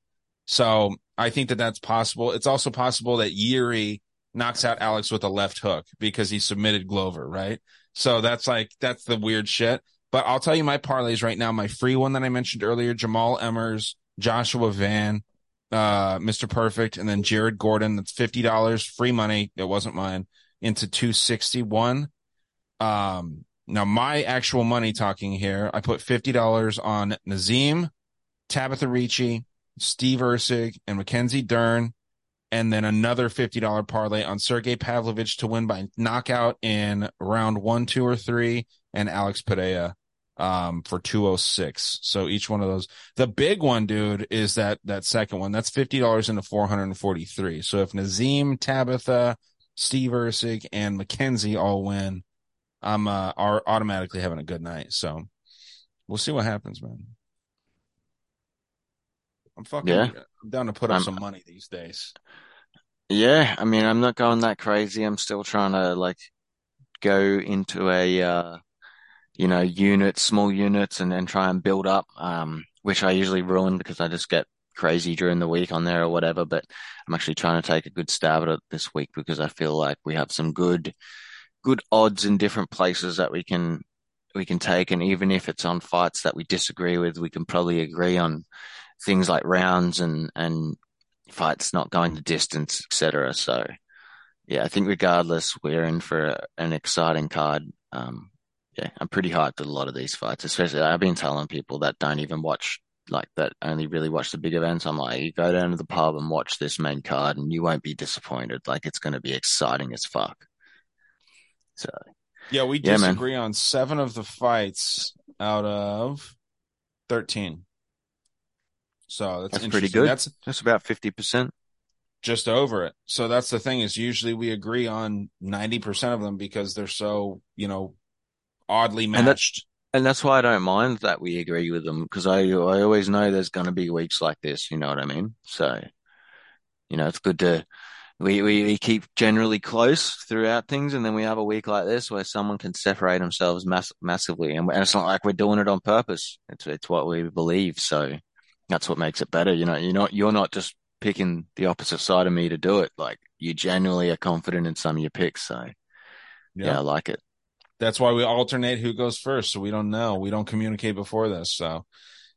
So I think that that's possible. It's also possible that Yuri knocks out Alex with a left hook because he submitted Glover, right? So that's like, that's the weird shit. But I'll tell you my parlays right now. My free one that I mentioned earlier, Jamall Emmers, Joshua Van, uh, Mr. Perfect, and then Jared Gordon. That's $50 free money. It wasn't mine into 261. Um, now my actual money talking here, I put $50 on Nazim, Tabitha Ricci, Steve Erceg, and Mackenzie Dern, and then another $50 parlay on Sergey Pavlovich to win by knockout in round one, two, or three, and Alex Pereira um for 206 so each one of those the big one dude is that that second one. That's $50 into 443 so if nazim tabitha steve Erceg and mackenzie all win i'm uh are automatically having a good night. So we'll see what happens man. I'm fucking Yeah. i'm down to put up I'm- some money these days. Yeah, I mean, I'm not going that crazy. I'm still trying to like go into a uh you know, units, small units and then try and build up, um, which I usually ruin because I just get crazy during the week on there or whatever. But I'm actually trying to take a good stab at it this week because I feel like we have some good, good odds in different places that we can, we can take. And even if it's on fights that we disagree with, we can probably agree on things like rounds and, and fights not going the distance, etc. So yeah, I think regardless, we're in for an exciting card. Um, yeah, I'm pretty hyped at a lot of these fights, especially I've been telling people that don't even watch like that only really watch the big events. I'm like, you go down to the pub and watch this main card and you won't be disappointed. Like it's going to be exciting as fuck. So yeah we Yeah, man. disagree on seven of the fights out of 13 so that's, That's pretty good. that's that's about 50%. just over it. So that's the thing is usually we agree on 90% of them because they're so, you know, oddly And that- And that's why I don't mind that we agree with them because I I always know there's going to be weeks like this. You know what I mean? So, you know, it's good to we, we we keep generally close throughout things, and then we have a week like this where someone can separate themselves mass massively, and, and it's not like we're doing it on purpose. It's it's what we believe. So that's what makes it better. You know, you're not you're not just picking the opposite side of me to do it. Like you genuinely are confident in some of your picks. So yeah, I like it. That's why we alternate who goes first. So we don't know. We don't communicate before this. So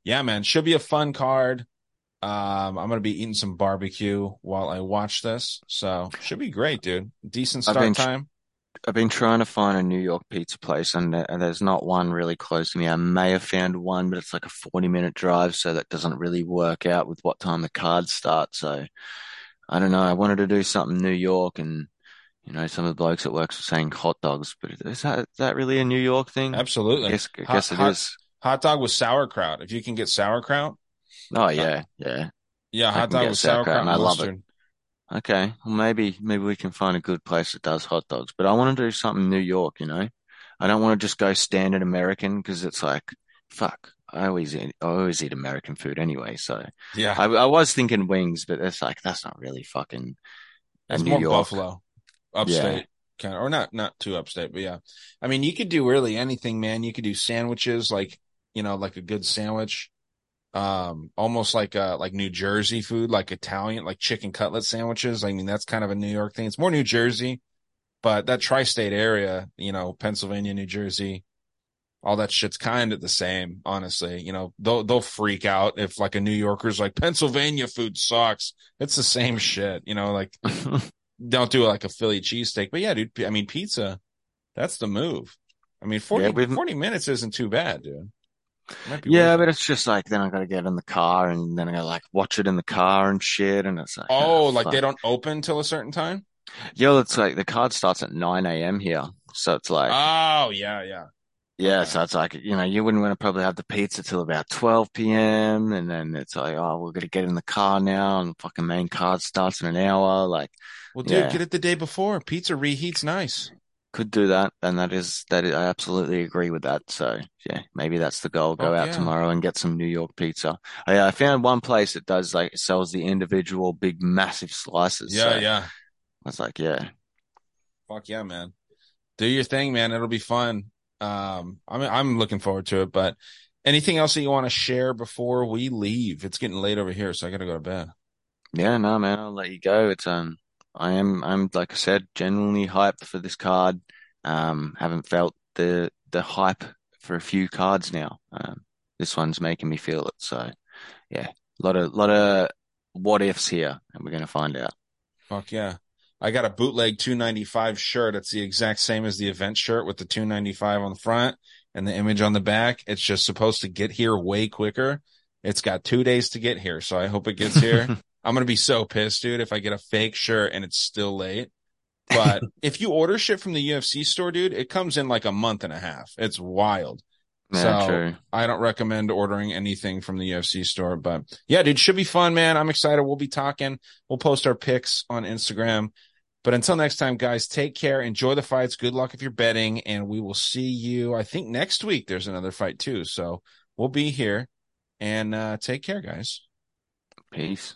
yeah, man, should be a fun card. Um, I'm going to be eating some barbecue while I watch this. So should be great, dude. Decent I've start been- time. I've been trying to find a New York pizza place, and, and there's not one really close to me. I may have found one, but it's like a 40 minute drive, so that doesn't really work out with what time the cards start. So I don't know. I wanted to do something New York, and you know, some of the blokes at work were saying hot dogs, but is that is that really a New York thing? I Absolutely. guess, I Hot- it hot- is. Hot dog with sauerkraut. If you can get sauerkraut. Oh yeah, yeah. Yeah, I hot dog with sauerkraut, and and I love it. Okay, well maybe maybe we can find a good place that does hot dogs, but I want to do something New York, you know. I don't want to just go standard American because it's like, fuck, I always eat, I always eat American food anyway. So Yeah. I, I was thinking wings, but it's like that's not really fucking a It's New more York. Buffalo, upstate kind of, or not not too upstate, but yeah. I mean, you could do really anything, man. You could do sandwiches, like you know, like a good sandwich, um, almost like uh like New Jersey food, like Italian, like chicken cutlet sandwiches. I mean, that's kind of a New York thing. It's more New Jersey, but that tri-state area, you know, Pennsylvania, New Jersey. All that shit's kind of the same, honestly. You know, they'll they'll freak out if like a New Yorker's like Pennsylvania food sucks. It's the same shit, you know. Like don't do like a Philly cheesesteak. But yeah, dude, I mean, pizza, that's the move. I mean, 40, Yeah, 40 minutes isn't too bad, dude. Yeah, but it. it's just like then I got to get in the car and then I got to like watch it in the car and shit, and it's like, oh, oh, like they don't open till a certain time? Yo, it's like the card starts at 9 a.m. here, so it's like. Oh, yeah, yeah. Yeah, so it's like, you know, you wouldn't want to probably have the pizza till about 12 p.m. And then it's like, oh, we're going to get in the car now and fucking main card starts in an hour. Like, Well, dude, Yeah. get it the day before. Pizza reheats nice. could do that. And that is, that is, I absolutely agree with that. So yeah, maybe that's the goal. Go Fuck out yeah. tomorrow and get some New York pizza. I, I found one place that does like, sells the individual big, massive slices. Yeah, So yeah. I was like, yeah, Fuck yeah, man. Do your thing, man. It'll be fun. Um, I'm I'm looking forward to it. But anything else that you want to share before we leave? It's getting late over here, so I gotta go to bed. yeah, no, man, I'll let you go. It's, um, I am, I'm, like I said, genuinely hyped for this card. Um, haven't felt the, the hype for a few cards now. Um, this one's making me feel it. So yeah, a lot of, lot of what ifs here and we're to find out. Fuck yeah. I got a bootleg 295 shirt. It's the exact same as the event shirt with the 295 on the front and the image on the back. It's just supposed to get here way quicker. It's got two days to get here. So I hope it gets here. I'm going to be so pissed, dude, if I get a fake shirt and it's still late. But if you order shit from the UFC store, dude, it comes in like a month and a half. It's wild. Yeah, So- true. I don't recommend ordering anything from the UFC store, but yeah, dude, should be fun, man. I'm excited. We'll be talking. We'll post our picks on Instagram. But until next time, guys, take care. Enjoy the fights. Good luck if you're betting. And we will see you. I think next week there's another fight too. So we'll be here and uh, take care, guys. Peace.